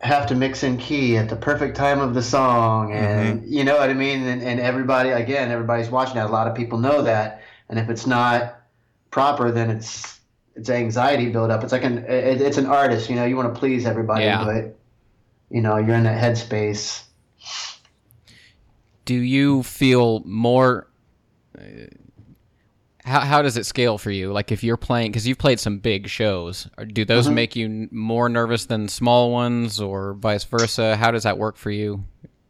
S4: have to mix in key at the perfect time of the song and mm-hmm. you know what i mean? And, and everybody again everybody's watching that. A lot of people know that. And if it's not proper then it's it's anxiety build-up it's like an it, it's an artist you know? You want to please everybody
S2: Yeah.
S4: but you know you're in that headspace.
S2: Do you feel more? How how does it scale for you? Like if you're playing, because you've played some big shows, do those
S4: Mm-hmm.
S2: make you more nervous than small ones, or vice versa? How does that work for you?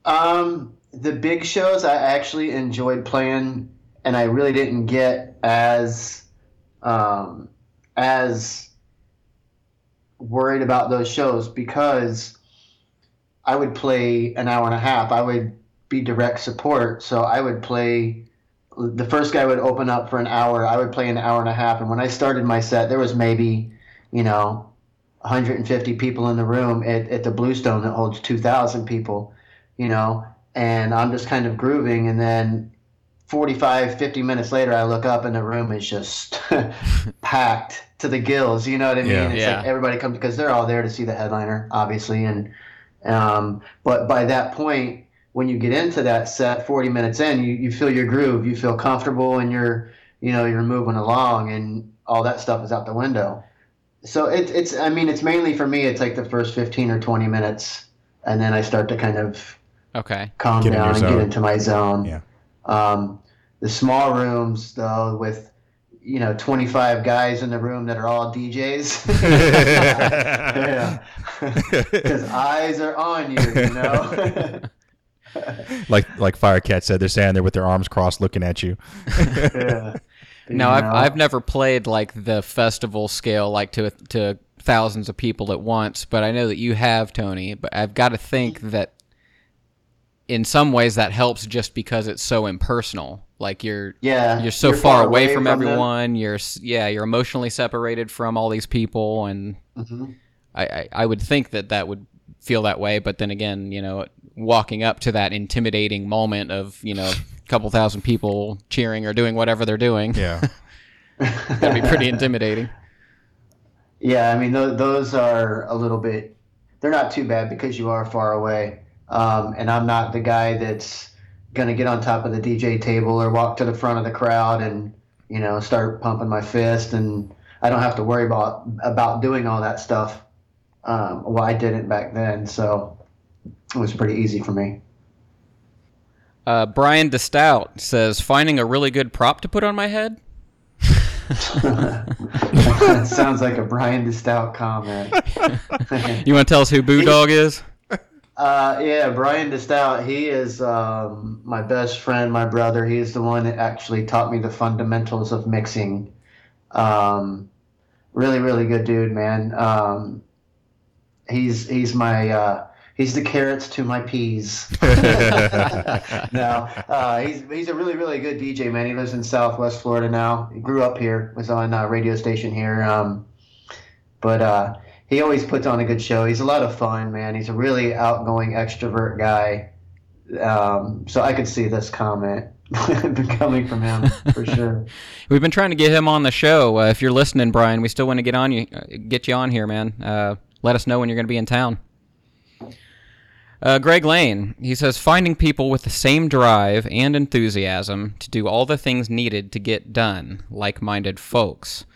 S4: Um, the big shows I actually enjoyed playing, and I really didn't get as um, as worried about those shows because I would play an hour and a half. I would be direct support, so I would play. The first guy would open up for an hour. I would play an hour and a half, and when I started my set, there was maybe, you know, 150 people in the room at, at the Bluestone that holds 2,000 people you know, and I'm just kind of grooving. And then 45, 50 minutes later, I look up and the room is just packed to the gills. You know what I mean?
S3: Yeah.
S4: It's
S2: Yeah.
S4: like everybody comes because they're all there to see the headliner, obviously. And, um, but by that point, when you get into that set 40 minutes in, you, you feel your groove, you feel comfortable and you're, you know, you're moving along and all that stuff is out the window. So it, it's, I mean, it's mainly for me, it's like the first 15 or 20 minutes. And then I start to kind of
S2: Okay.
S4: calm
S3: Get
S4: down and get into my zone.
S3: Yeah.
S4: Um, the small rooms, though, with you know 25 guys in the room that are all DJs. yeah, because eyes are on you. You know.
S3: like like Firecat said, they're standing there with their arms crossed, looking at you.
S4: yeah.
S2: No, I've? I've never played like the festival scale, like to to thousands of people at once. But I know that you have, Tony. But I've got to think that in some ways that helps just because it's so impersonal. Like you're
S4: Yeah,
S2: you're so
S4: you're
S2: far,
S4: far
S2: away,
S4: away
S2: from,
S4: from them.
S2: everyone. You're yeah, you're emotionally separated from all these people, and
S4: Mhm.
S2: I, I I would think that that would feel that way. But then again, you know, walking up to that intimidating moment of you know a couple thousand people cheering or doing whatever they're doing,
S3: Yeah.
S2: that'd be pretty intimidating.
S4: Yeah, I mean th- those are a little bit. They're not too bad because you are far away, um, and I'm not the guy that's gonna get on top of the DJ table or walk to the front of the crowd and you know start pumping my fist, and I don't have to worry about about doing all that stuff. Um, well, I didn't back then, so it was pretty easy for me.
S2: Uh, Brian DeStout says finding a really good prop to put on my head.
S4: Sounds like a Brian DeStout comment.
S2: You want to tell us who Boo Dog is?
S4: Uh, yeah, Brian DeStout. He is um, my best friend, my brother. He is the one that actually taught me the fundamentals of mixing. Um, really, really good dude, man. Um, he's he's my uh, he's the carrots to my peas. no, uh, he's he's a really really good DJ, man. He lives in Southwest Florida now. He grew up here, was on a radio station here. Um, but uh, he always puts on a good show. He's a lot of fun, man. He's a really outgoing extrovert guy. Um, so I could see this comment coming from him for sure.
S2: We've been trying to get him on the show. Uh, if you're listening, Brian, we still want to get on you, uh, get you on here, man. Uh, let us know when you're going to be in town. Uh, Greg Lane, he says, finding people with the same drive and enthusiasm to do all the things needed to get done, like minded folks.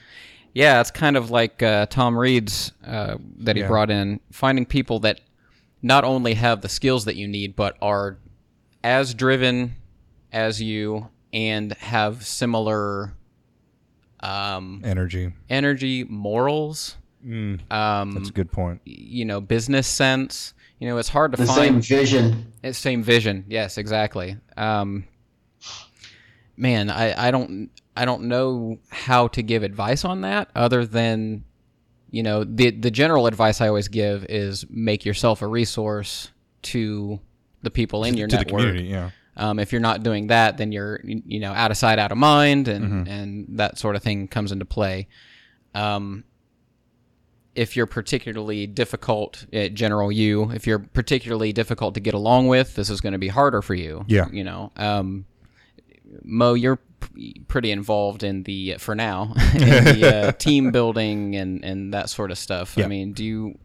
S2: Yeah, it's kind of like uh, Tom Reed's uh, that he
S3: Yeah.
S2: brought in, finding people that not only have the skills that you need, but are as driven as you and have similar um,
S3: Energy.
S2: energy, morals,
S3: Mm,
S2: um,
S3: that's a good point.
S2: you know, business sense. You know, it's hard to
S4: The
S2: find
S4: same vision.
S2: it's same vision. Yes, exactly. Um, man, I, I don't I don't know how to give advice on that other than you know the the general advice I always give is make yourself a resource to the people in your
S3: to
S2: network.
S3: the community, yeah.
S2: Um, if you're not doing that, then you're you know out of sight, out of mind, and
S3: Mm-hmm.
S2: and that sort of thing comes into play. Um, if you're particularly difficult, uh, general you, if you're particularly difficult to get along with, this is going to be harder for you.
S3: Yeah.
S2: you know. Um, Mo, you're p- pretty involved in the for now in the uh, team building and and that sort of stuff.
S3: yeah.
S2: I mean, do you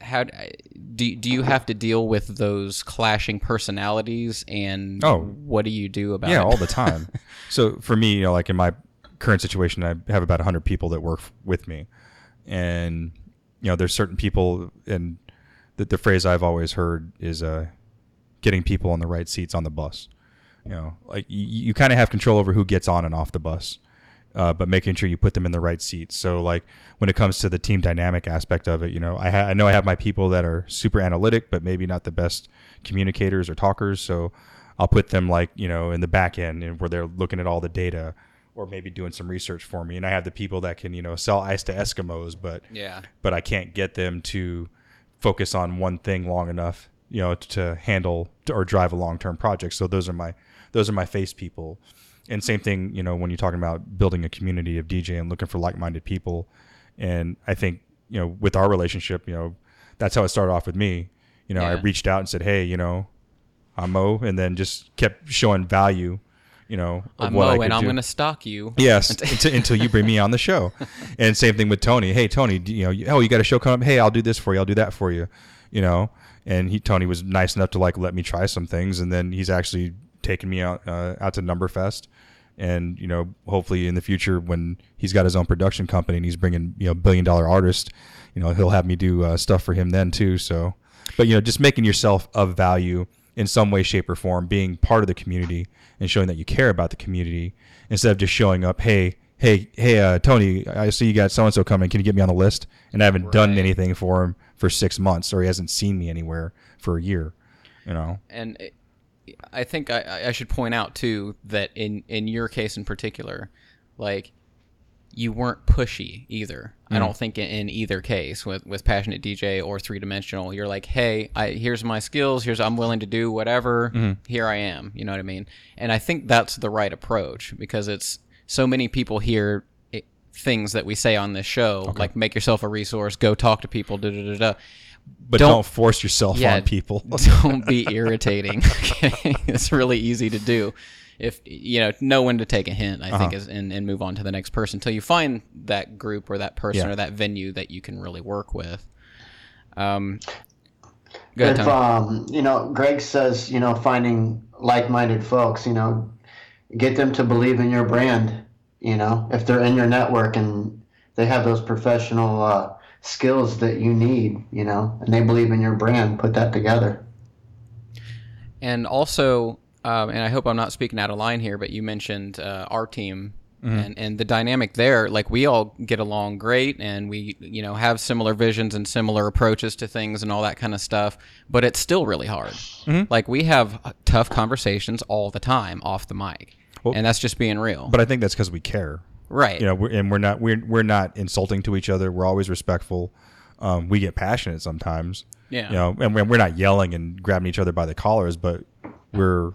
S2: how do do you have to deal with those clashing personalities and
S3: Oh.
S2: what do you do about
S3: yeah
S2: it?
S3: all the time so for me you know like in my current situation i have about 100 people that work with me and you know there's certain people and the, the phrase i've always heard is uh, getting people on the right seats on the bus you know like you, you kind of have control over who gets on and off the bus uh, but making sure you put them in the right seats. So, like when it comes to the team dynamic aspect of it, you know, I, ha- I know I have my people that are super analytic, but maybe not the best communicators or talkers. So, I'll put them like you know in the back end where they're looking at all the data, or maybe doing some research for me. And I have the people that can you know sell ice to Eskimos, but
S2: Yeah.
S3: but I can't get them to focus on one thing long enough, you know, to handle or drive a long term project. So those are my those are my face people. And same thing, you know, when you're talking about building a community of DJ and looking for like minded people. And I think, you know, with our relationship, you know, that's how it started off with me. You know, I reached out and said, Hey, you know, I'm Mo and then just kept showing value, you know,
S2: I'm Mo, and I'm going to stalk you.
S3: Yes, until, until you bring me on the show. And same thing with Tony. Hey, Tony, you know, you- oh, you got a show coming up. Hey, I'll do this for you. I'll do that for you. You know, and he Tony was nice enough to like let me try some things, and then he's actually taken me out uh, out to Numberfest, and you know, hopefully in the future when he's got his own production company and he's bringing you know billion dollar artist, you know, he'll have me do uh, stuff for him then too. So, but you know, just making yourself of value in some way, shape, or form, being part of the community and showing that you care about the community instead of just showing up, hey, hey, hey, uh, Tony, I see you got so and so coming. Can you get me on the list? And I haven't done anything for him for six months, or he hasn't seen me anywhere for a year. You know,
S2: and I think I, I should point out too that in in your case in particular, like you weren't pushy either. I hmm. don't think in, either case with with passionate DJ or three dimensional, you're like, hey, I here's my skills. Here's I'm willing to do whatever. Hmm. Here I am. You know what I mean? And I think that's the right approach because it's so many people hear it, things that we say on this show, like make yourself a resource, go talk to people, da da da da.
S3: but
S2: Don't-
S3: don't, force yourself
S2: Yeah,
S3: on people.
S2: don't be irritating. It's really easy to do. If you know, know when to take a hint, I
S3: Uh-huh.
S2: think, is and, and move on to the next person until you find that group or that person
S3: Yeah.
S2: or that venue that you can really work with. Um, go ahead,
S4: if
S2: Tony.
S4: um, you know, Greg says, you know, finding like-minded folks, you know, get them to believe in your brand. You know, if they're in your network and they have those professional uh, skills that you need, you know, and they believe in your brand, put that together.
S2: And also, um, and I hope I'm not speaking out of line here, but you mentioned uh, our team and, and the dynamic there. Like we all get along great, and we you know have similar visions and similar approaches to things and all that kind of stuff. But it's still really hard. Like we have uh, tough conversations all the time off the mic,
S3: Well-
S2: and that's just being real.
S3: But I think that's because we care.
S2: right.
S3: You know, we're, and we're not we're we're not insulting to each other. We're always respectful. Um, we get passionate sometimes.
S2: Yeah.
S3: You know, and we're not yelling and grabbing each other by the collars, but we're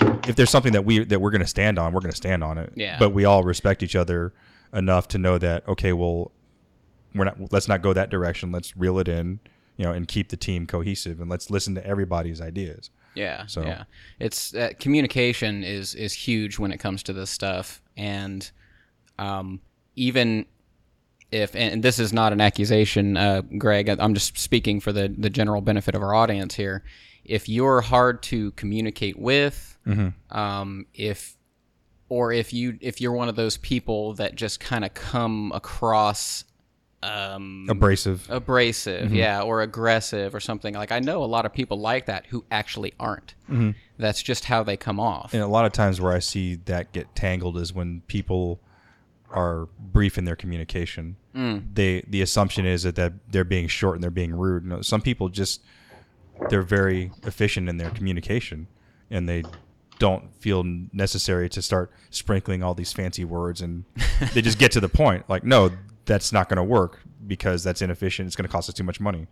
S3: if there's something that we that we're going to stand on, we're going to stand on it.
S2: Yeah.
S3: But we all respect each other enough to know that okay, well, we're not. Let's not go that direction. Let's reel it in. You know, and keep the team cohesive, and let's listen to everybody's ideas.
S2: Yeah,
S3: So-
S2: yeah, it's uh, communication is is huge when it comes to this stuff, and um, even if and this is not an accusation, uh, Greg, I'm just speaking for the the general benefit of our audience here. If you're hard to communicate with, um, if or if you if you're one of those people that just kind of come across um,
S3: Abrasive.
S2: abrasive, yeah, or aggressive or something. Like I know a lot of people like that who actually aren't. That's just how they come off.
S3: And a lot of times where I see that get tangled is when people are brief in their communication. Mm. They the assumption is that, that they're being short and they're being rude. No, some people just they're very efficient in their communication and they don't feel necessary to start sprinkling all these fancy words and they just get to the point like no that's not going to work because that's inefficient it's going to cost us too much money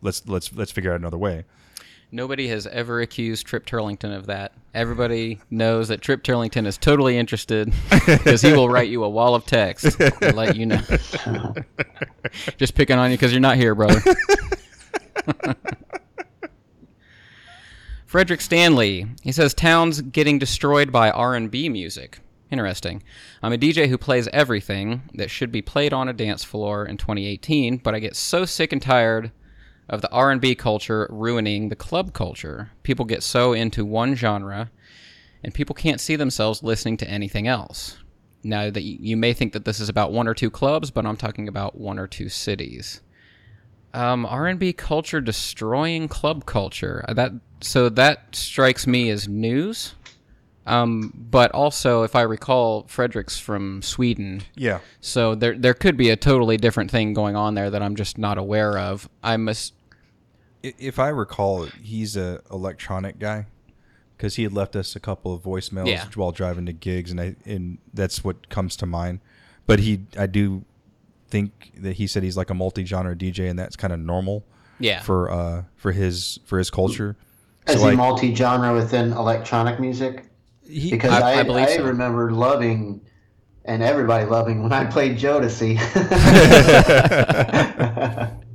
S3: let's let's let's figure out another way
S2: Nobody has ever accused Trip Turlington of that. Everybody knows that Trip Turlington is totally interested because he will write you a wall of text and let you know. just picking on you because you're not here, brother. Frederick Stanley. He says towns getting destroyed by R&B music. Interesting. I'm a DJ who plays everything that should be played on a dance floor in 2018, but I get so sick and tired of the R&B culture ruining the club culture. People get so into one genre and people can't see themselves listening to anything else. Now that you may think that this is about one or two clubs, but I'm talking about one or two cities um, R&B culture destroying club culture. Uh, That so that strikes me as news. Um, but also, if I recall, Frederick's from Sweden,
S3: yeah
S2: so there there could be a totally different thing going on there that I'm just not aware of. I must.
S3: I- if I recall, he's a electronic guy because he had left us a couple of voicemails
S2: Yeah.
S3: while driving to gigs, and I and that's what comes to mind. But he, I do think that he said he's like a multi-genre DJ, and that's kind of normal
S2: Yeah.
S3: for uh for his for his culture.
S4: Is
S3: So
S4: he
S3: I-
S4: multi-genre within electronic music?
S3: he,
S4: Because
S2: I-
S4: I,
S2: I
S4: I,
S2: so.
S4: remember loving, and everybody loving when I played Jodeci.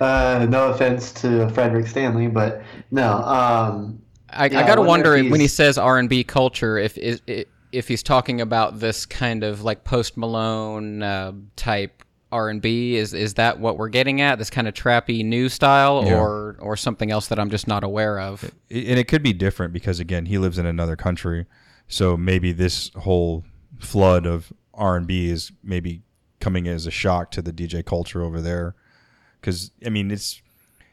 S4: uh, no offense to Frederick Stanley, but no. Um,
S2: I,
S4: Yeah,
S2: I
S4: I
S2: gotta
S4: wonder
S2: wonder
S4: if
S2: when he says R and B culture if is if he's talking about this kind of like Post Malone uh, type R and B. Is is that what we're getting at? This kind of trappy new style,
S3: Yeah.
S2: or or something else that I'm just not aware of?
S3: and it could be different because again he lives in another country so maybe this whole flood of r&b is maybe coming as a shock to the dj culture over there because i mean it's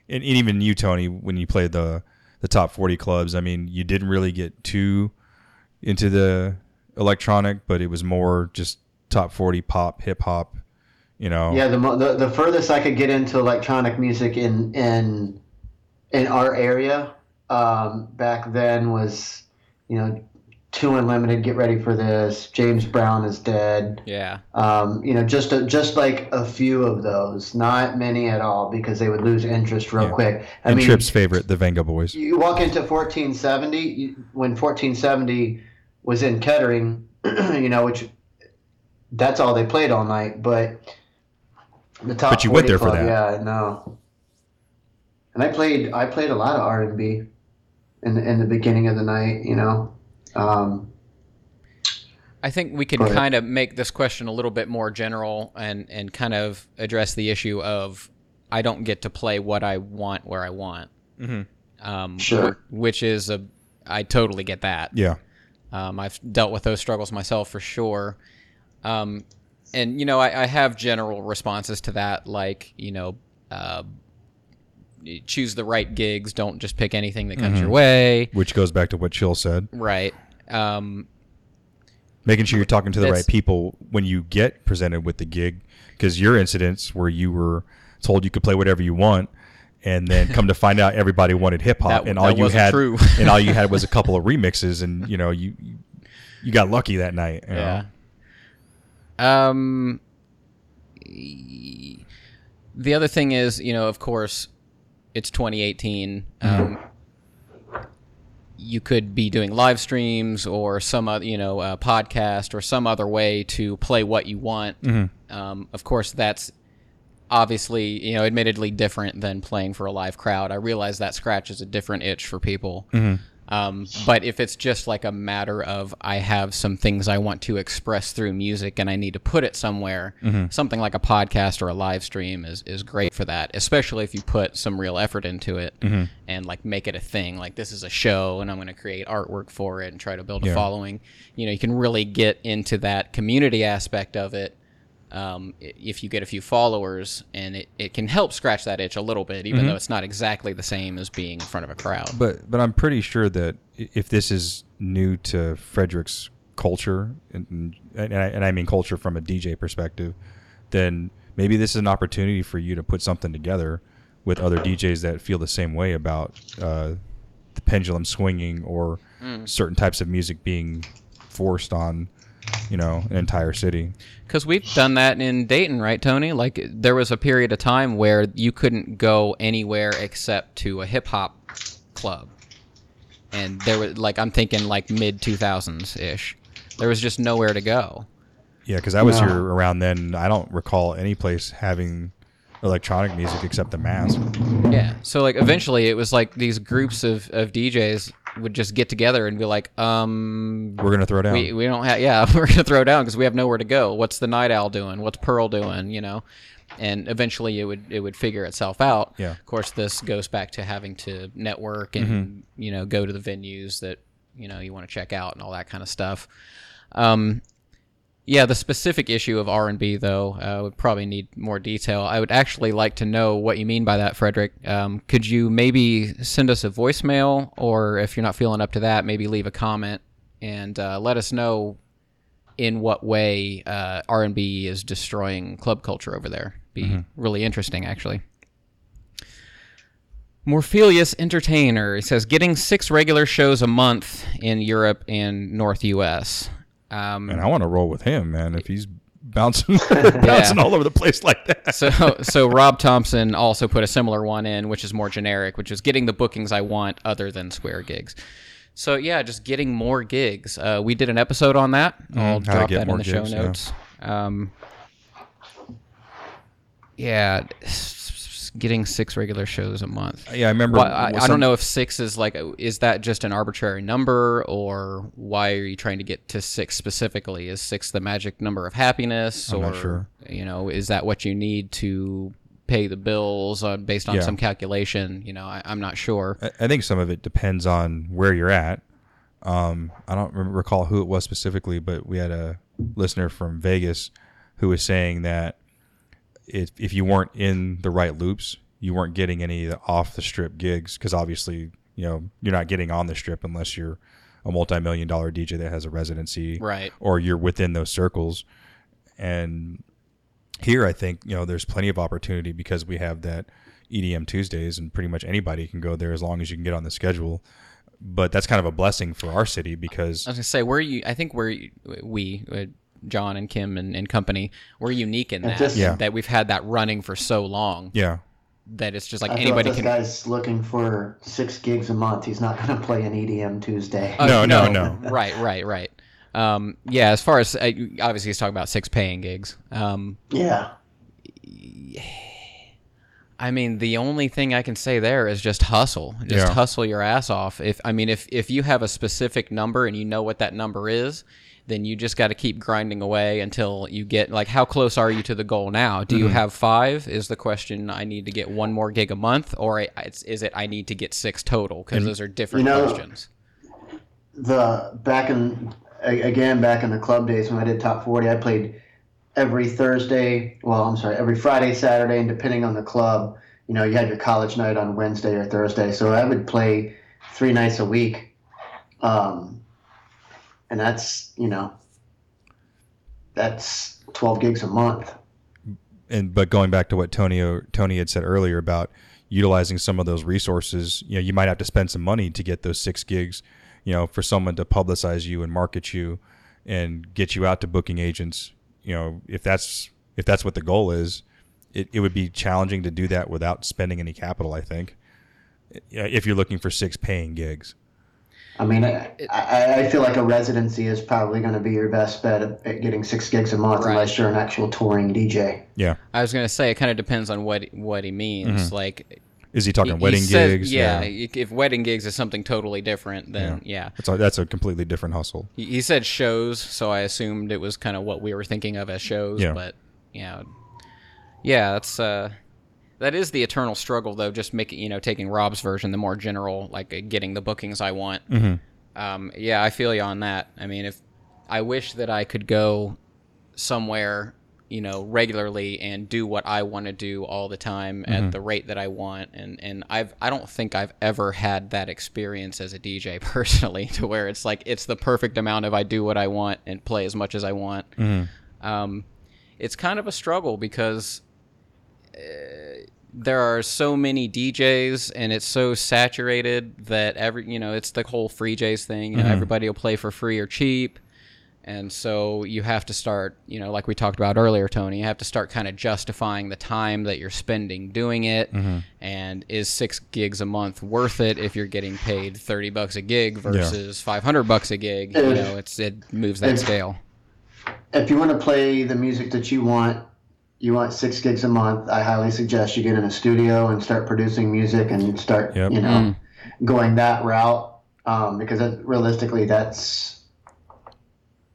S3: and, and even you tony when you played the the top 40 clubs i mean you didn't really get too into the electronic but it was more just top 40 pop hip hop you know?
S4: Yeah, the, the the furthest I could get into electronic music in in in our area um, back then was, you know, Two Unlimited, Get Ready for This, James Brown is Dead.
S2: Yeah.
S4: Um, you know, just a, just like a few of those, not many at all, because they would lose interest real
S3: Yeah.
S4: quick. I
S3: and
S4: mean,
S3: Tripp's favorite, the Venga Boys.
S4: you walk into 1470 you, when 1470 was in Kettering, you know, which that's all they played all night. But the top.
S3: But you went
S4: 40
S3: there for that.
S4: Yeah, no. And I played. I played a lot of R and B in the in the beginning of the night. You know. Um,
S2: I think we can kind of make this question a little bit more general and, and kind of address the issue of I don't get to play what I want where I want. Mm-hmm. Um,
S4: Sure.
S2: Which is a, I totally get that.
S3: Yeah.
S2: Um, I've dealt with those struggles myself for sure. Um, and, you know, I, I have general responses to that, like, you know, uh, choose the right gigs. Don't just pick anything that comes your way.
S3: Which goes back to what Chill said.
S2: Right. Um,
S3: making sure you're talking to the right people when you get presented with the gig because your incidents where you were told you could play whatever you want and then come to find out everybody wanted hip hop and all you had and all you had was a couple of remixes and you know you you- got lucky that night
S2: Yeah.
S3: know?
S2: Um. The other thing is, you know, of course, it's 2018. Um, you could be doing live streams or some other, you know, uh, podcast or some other way to play what you want. Um, of course, that's obviously, you know, admittedly different than playing for a live crowd. I realize that scratches a different itch for people. Um, but if it's just like a matter of I have some things I want to express through music and I need to put it somewhere, something like a podcast or a live stream is, is great for that, especially if you put some real effort into it and like make it a thing. Like this is a show and I'm going to create artwork for it and try to build a
S3: Yeah.
S2: following. You know, you can really get into that community aspect of it um, if you get a few followers and it, it can help scratch that itch a little bit, even though it's not exactly the same as being in front of a crowd.
S3: but but I'm pretty sure that if this is new to Frederick's culture and and I, and I mean culture from a DJ perspective then maybe this is an opportunity for you to put something together with other DJs that feel the same way about uh, the pendulum swinging or certain types of music being forced on, you know, an entire city.
S2: Because we've done that in Dayton, right, Tony? Like there was a period of time where you couldn't go anywhere except to a hip hop club, and there was like I'm thinking like mid 2000s ish. There was just nowhere to go.
S3: Yeah, because I was
S4: No.
S3: here around then. I don't recall any place having electronic music except the mask.
S2: Yeah. So like eventually it was like these groups of, of DJs would just get together and be like, um,
S3: We're gonna throw down.
S2: we, we don't have yeah we're gonna throw down because we have nowhere to go. What's the night owl doing? What's pearl doing? You know? And eventually it would it would figure itself out.
S3: Yeah.
S2: of course this goes back to having to network and you know go to the venues that you know you want to check out and all that kind of stuff. Um yeah the specific issue of r&b though uh, would probably need more detail i would actually like to know what you mean by that frederick um, could you maybe send us a voicemail or if you're not feeling up to that maybe leave a comment and uh, let us know in what way uh, R&B is destroying club culture over there. Be really interesting, actually. Morphelius Entertainer says getting six regular shows a month in Europe and North U.S. Um,
S3: and I want to roll with him, man. If he's bouncing, bouncing all over the place like that.
S2: so so Rob Thompson also put a similar one in, which is more generic, which is getting the bookings I want other than square gigs. So yeah, just getting more gigs. Uh, we did an episode on that. I'll
S3: how to
S2: drop that in the show
S3: gigs, yeah.
S2: notes. Um, yeah, getting six regular shows a month.
S3: Yeah, I remember.
S2: Well, I, I don't know if six is like, is that just an arbitrary number, or why are you trying to get to six specifically? Is six the magic number of happiness,
S3: I'm
S2: or
S3: sure.
S2: you know, is that what you need to pay the bills based on
S3: Yeah.
S2: some calculation? You know, I, I'm not sure.
S3: I- I think some of it depends on where you're at. Um, I don't rem- recall who it was specifically, but we had a listener from Vegas who was saying that if if you weren't in the right loops, you weren't getting any of the off the strip gigs because obviously you know you're not getting on the strip unless you're a multi-million dollar DJ that has a residency,
S2: Right.
S3: Or you're within those circles. And here, I think you know there's plenty of opportunity because we have that EDM Tuesdays, and pretty much anybody can go there as long as you can get on the schedule. But that's kind of a blessing for our city because
S2: I was gonna say where are you. I think where are we. Uh, John and Kim and, and company, we're unique in that
S4: just-
S3: Yeah.
S2: that we've had that running for so long
S3: yeah,
S2: that it's just like
S4: I feel
S2: anybody
S4: if this
S2: can.
S4: guy's looking for six gigs a month. He's not going to play an EDM Tuesday.
S2: Uh,
S3: No, no, no.
S2: Right, right, right. Um, yeah, as far as uh, obviously he's talking about six paying gigs. Um,
S4: yeah.
S2: I mean, the only thing I can say there is just hustle. Just
S3: Yeah.
S2: hustle your ass off. If I mean, if if you have a specific number and you know what that number is, then you just got to keep grinding away until you get like how close are you to the goal now? Do you
S3: Mm-hmm.
S2: have five? Is the question I need to get one more gig a month, or it's, is it I need to get six total? Because those are different
S4: You know-
S2: questions.
S4: the back in again back in the club days when I did top 40 I played every Thursday well I'm sorry every Friday Saturday and depending on the club you know you had your college night on Wednesday or Thursday so I would play three nights a week um, and that's you know that's 12 gigs a month
S3: and but going back to what Tony Tony had said earlier about utilizing some of those resources, you know, you might have to spend some money to get those six gigs, you know, for someone to publicize you and market you and get you out to booking agents. You know, if that's if that's what the goal is, it, it would be challenging to do that without spending any capital. I think, if you're looking for six paying gigs.
S4: I mean I, I, I feel like a residency is probably going to be your best bet at, at getting six gigs a month
S2: Right.
S4: unless you're an actual touring DJ
S3: Yeah,
S2: I was gonna say it kind of depends on what what he means. Like
S3: is he talking
S2: he- he
S3: wedding
S2: says-
S3: gigs?
S2: Yeah, if wedding gigs is something totally different, then yeah.
S3: That's a, that's a completely different hustle.
S2: He, he said shows, so I assumed it was kind of what we were thinking of as shows.
S3: Yeah.
S2: But yeah, yeah, that's uh, that is the eternal struggle, though. Just making you know taking Rob's version, the more general, like uh, getting the bookings I want.
S3: Mm-hmm.
S2: Um, yeah, I feel you on that. I mean, if I wish that I could go somewhere, you know, regularly and do what I want to do all the time
S3: Mm-hmm.
S2: at the rate that I want, and and I've I don't think I've ever had that experience as a DJ personally, to where it's like it's the perfect amount of I do what I want and play as much as I want.
S3: Mm-hmm.
S2: Um, it's kind of a struggle because there are so many DJs and it's so saturated that every you know it's the whole free J's thing. You know, mm-hmm. everybody will play for free or cheap, and so you have to start. You know, like we talked about earlier, Tony. You have to start kind of justifying the time that you're spending doing it. Mm-hmm. And is six gigs a month worth it if you're getting paid thirty bucks a gig versus five hundred bucks a gig? You know, it's it moves that scale.
S4: if you want to play the music that you want, you want six gigs a month. I highly suggest you get in a studio and start producing music and start,
S3: Yep.
S4: you know, going that route. Um, because that, realistically, that's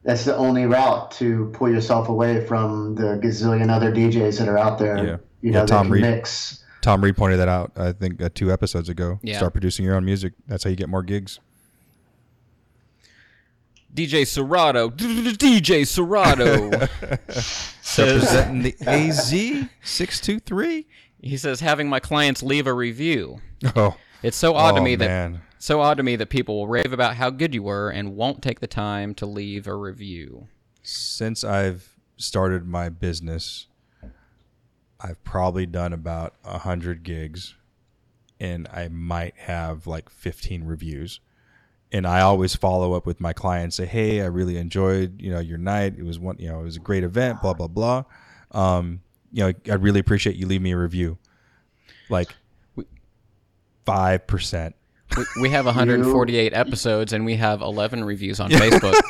S4: that's the only route to pull yourself away from the gazillion other DJs that are out there.
S3: Yeah.
S4: You
S3: Yeah,
S4: know,
S3: Tom Reed.
S4: mix.
S3: Tom Reed pointed that out. I think uh, two episodes ago.
S2: Yeah.
S3: Start producing your own music. That's how you get more gigs.
S2: DJ Serato, DJ Serato. says
S3: Representing the AZ six two three.
S2: he says having my clients leave a review.
S3: Oh,
S2: It's so odd to
S3: oh,
S2: me that so odd to me that people will rave about how good you were and won't take the time to leave a review.
S3: since I've started my business, I've probably done about a hundred gigs, and I might have like fifteen reviews. And I always follow up with my clients, say, "Hey, I really enjoyed you know your night. It was one, you know, it was a great event. Blah blah blah. Um, you know, I'd really appreciate you leave me a review. Like five percent.
S2: We, we have 148 episodes and we have 11 reviews on Facebook.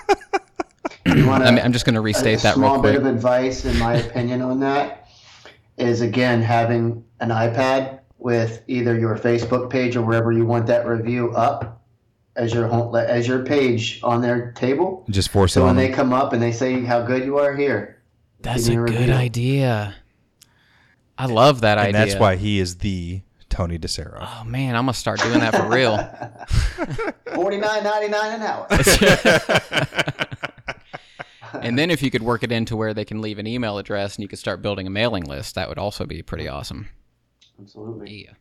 S4: You want
S2: I mean, I'm just going to restate
S4: a
S2: that
S4: small
S2: real
S4: bit of advice, in my opinion, on that is again having an iPad with either your Facebook page or wherever you want that review up as your home, as your page on their table.
S3: Just force
S4: So
S3: it
S4: when
S3: on
S4: they come up and they say how good you are, here,
S2: That's a
S4: a
S2: good
S4: review.
S2: idea. I love that
S3: and
S2: idea.
S3: that's why he is the Tony DeCero.
S2: Oh man, I'm gonna start doing that for real.
S4: forty nine ninety nine an hour.
S2: and then if you could work it into where they can leave an email address and you could start building a mailing list, that would also be pretty awesome.
S4: Absolutely.
S2: Yeah.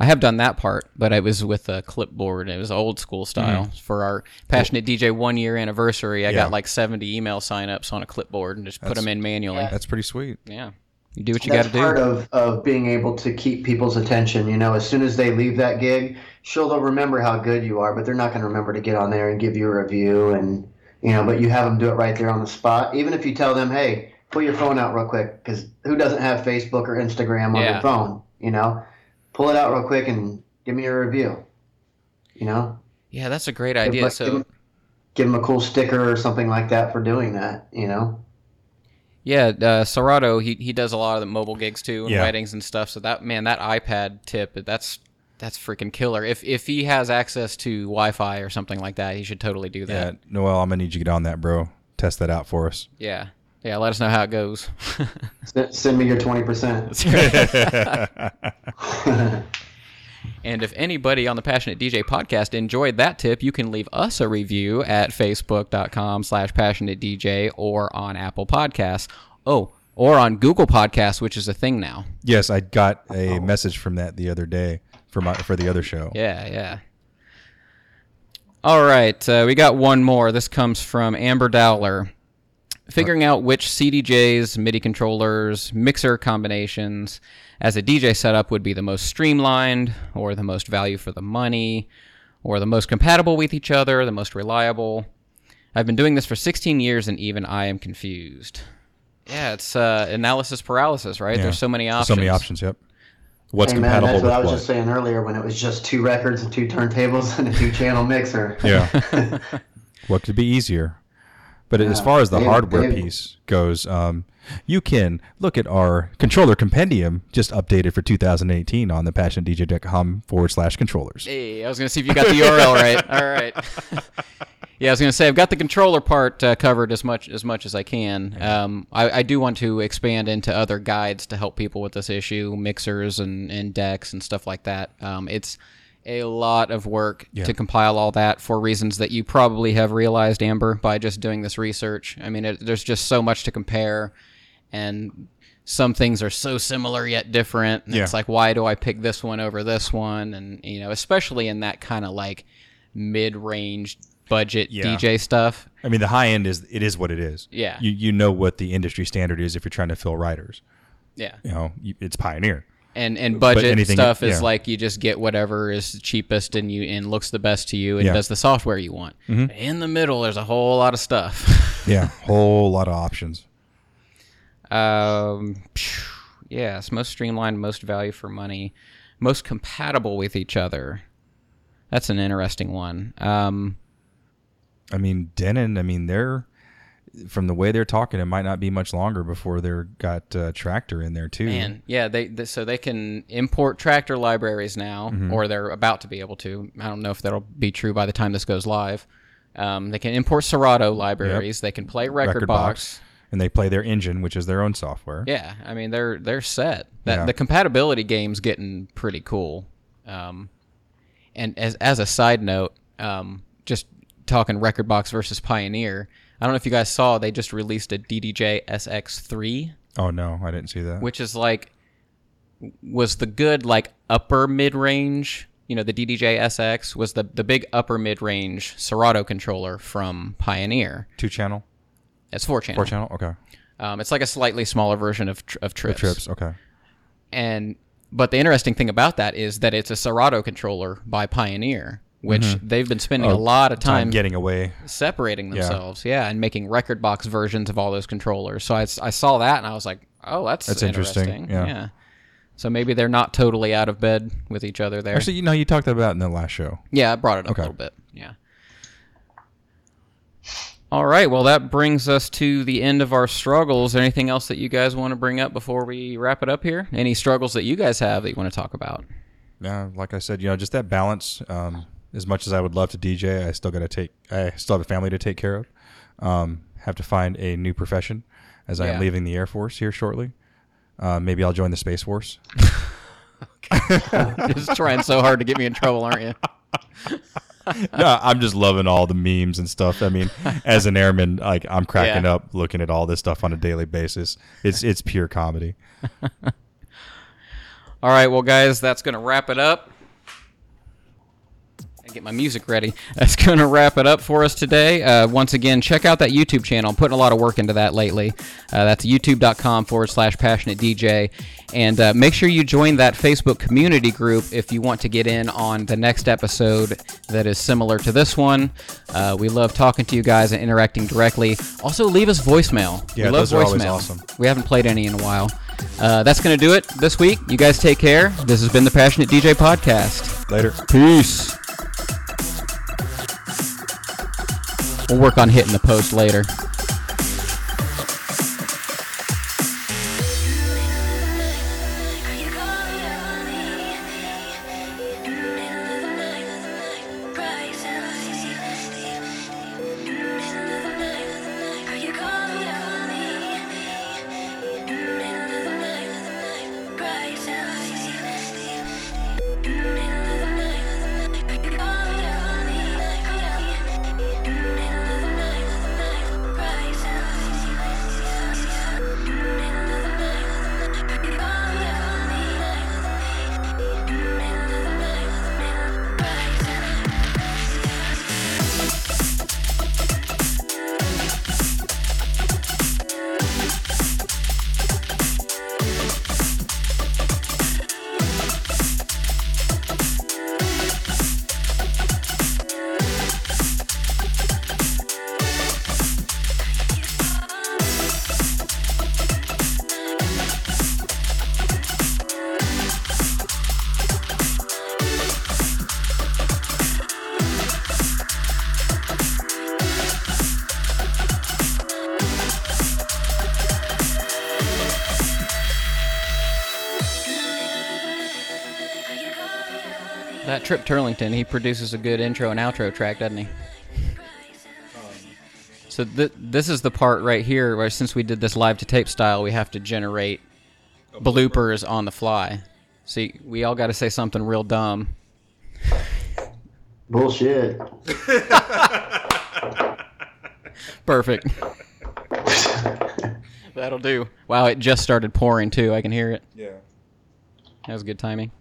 S2: I have done that part, but it was with a clipboard. It was old school style. For our Passionate DJ one year anniversary, I
S3: Mm-hmm. Yeah.
S2: got like 70 email signups on a clipboard and just put them in manually.
S3: That's pretty sweet.
S2: Yeah. You do what you got to do.
S4: part of, of being able to keep people's attention. You know, as soon as they leave that gig, sure they'll remember how good you are, but they're not going to remember to get on there and give you a review. And you know, but you have them do it right there on the spot. Even if you tell them, "Hey, pull your phone out real quick," because who doesn't have Facebook or Instagram on
S2: Yeah.
S4: their phone? You know, pull it out real quick and give me a review. You know,
S2: yeah, that's a great idea.
S4: them-
S2: So
S4: give them, give 'em a cool sticker or something like that for doing that. You know.
S2: Yeah, uh, Serato, he he does a lot of the mobile gigs too, and
S3: Yeah.
S2: weddings and stuff. So that man, that iPad tip, that's that's freaking killer. If if he has access to Wi-Fi or something like that, he should totally do
S3: Yeah,
S2: that.
S3: Noel, I'm gonna need you to get on that, bro. Test that out for us.
S2: Yeah, yeah. let us know how it goes.
S4: Send, send me your twenty percent.
S2: and if anybody on the Passionate DJ podcast enjoyed that tip, you can leave us a review at facebook.com slash passionate DJ or on Apple Podcasts. Oh, or on Google Podcasts, which is a thing now.
S3: yes, I got a message from that the other day for my for the other show.
S2: Yeah, yeah. All right, uh, we got one more. This comes from Amber Dowler. Figuring out which CDJs, MIDI controllers, mixer combinations as a DJ setup would be the most streamlined, or the most value for the money, or the most compatible with each other, the most reliable. I've been doing this for 16 years and even I am confused. Yeah, it's uh, analysis paralysis, right?
S3: Yeah.
S2: There's so many options.
S3: So many options. Yep. What's
S4: Hey man,
S3: compatible
S4: that's what
S3: with
S4: I was
S3: what?
S4: just saying earlier when it was just two records and two turntables and a two channel mixer.
S3: Yeah. what could be easier? But as far as the
S4: Maybe-
S3: hardware
S4: maybe.
S3: piece goes, um, you can look at our controller compendium just updated for 2018 on the passionatedj.com forward slash controllers.
S2: Hey, I was gonna see if you got the URL right. All right. yeah, I was gonna say I've got the controller part uh, covered as much as much as I can. Um, I, I do want to expand into other guides to help people with this issue, mixers and, and decks and stuff like that. Um, it's a lot of work
S3: Yeah.
S2: to compile all that for reasons that you probably have realized, Amber, by just doing this research. I mean, it, there's just so much to compare, and some things are so similar yet different. And
S3: Yeah.
S2: It's like, why do I pick this one over this one? And you know, especially in that kind of like mid-range budget
S3: Yeah.
S2: DJ stuff.
S3: I mean, the high end is it is what it is.
S2: Yeah.
S3: You you know what the industry standard is if you're trying to fill writers.
S2: Yeah.
S3: You know, it's Pioneer.
S2: And and budget
S3: anything-
S2: stuff is
S3: yeah.
S2: like you just get whatever is cheapest and you and looks the best to you and
S3: Yeah. Mm-hmm.
S2: does the software you want. In the middle, there's a whole lot of stuff.
S3: Yeah, whole lot of options.
S2: um, yes, most streamlined, most value for money, most compatible with each other. That's an interesting one. Um,
S3: I mean, Denon. I mean, they're from the way they're talking, it might not be much longer before they're got uh, Traktor in there too.
S2: Man, yeah, they, they so they can import Traktor libraries now,
S3: Mm-hmm.
S2: or they're about to be able to. I don't know if that'll be true by the time this goes live. Um, they can import Serato libraries. They can play Record,
S3: Rekordbox.
S2: Box.
S3: and they play their engine, which is their own software.
S2: Yeah, I mean they're they're set. That
S3: Yeah.
S2: the compatibility game's getting pretty cool. Um, and as as a side note, um, just talking Rekordbox versus Pioneer. I don't know if you guys saw they just released a DDJ SX3
S3: Oh no, I didn't see that.
S2: which is like was the good like upper mid range. You know, the DDJ SX was the the big upper mid range Serato controller from Pioneer.
S3: Two channel,
S2: It's four channel.
S3: four channel. Okay,
S2: Um, it's like a slightly smaller version of of trips.
S3: trips. Okay,
S2: And but the interesting thing about that is that it's a Serato controller by Pioneer, which they've been spending a lot of
S3: Mm-hmm. Oh, time
S2: time
S3: getting away.
S2: separating themselves, yeah. and making Rekordbox versions of all those controllers. So I, I saw that and I was like, oh, that's
S3: That's interesting, yeah.
S2: So maybe they're not totally out of bed with each other there.
S3: Actually, you know, you talked about it in the last show.
S2: yeah, I brought it up
S3: Okay.
S2: a little bit. Yeah. All right. Well, that brings us to the end of our struggles. Anything else that you guys want to bring up before we wrap it up here? Any struggles that you guys have that you want to talk about?
S3: Yeah, like I said, you know, just that balance. Um, as much as I would love to DJ, I still got to take. I still have a family to take care of. Um, have to find a new profession, as I am leaving the Air Force here shortly. Uh, maybe I'll join the Space Force.
S2: just trying so hard to get me in trouble, aren't you?
S3: no, I'm just loving all the memes and stuff. I mean, as an airman, like I'm cracking
S2: Yeah.
S3: up looking at all this stuff on a daily basis. It's it's pure comedy.
S2: All right, well, guys, that's going to wrap it up. Get my music ready. That's going to wrap it up for us today. Uh, once again, check out that YouTube channel. I'm putting a lot of work into that lately. Uh, that's youtube.com forward slash passionate DJ. And uh, make sure you join that Facebook community group if you want to get in on the next episode that is similar to this one. Uh, we love talking to you guys and interacting directly. Also, leave us voicemail.
S3: Yeah,
S2: we love
S3: those are always awesome.
S2: We haven't played any in a while. Uh, that's going to do it this week. You guys take care. This has been the Passionate DJ Podcast.
S3: Later.
S2: Peace. We'll work on hitting the post later. Trip Turlington, he produces a good intro and outro track, doesn't he? So th- this is the part right here where since we did this live to tape style, we have to generate bloopers on the fly. See, we all got to say something real dumb.
S4: Bullshit.
S2: Perfect. That'll do. Wow, it just started pouring too. I can hear it.
S3: Yeah.
S2: That was good timing.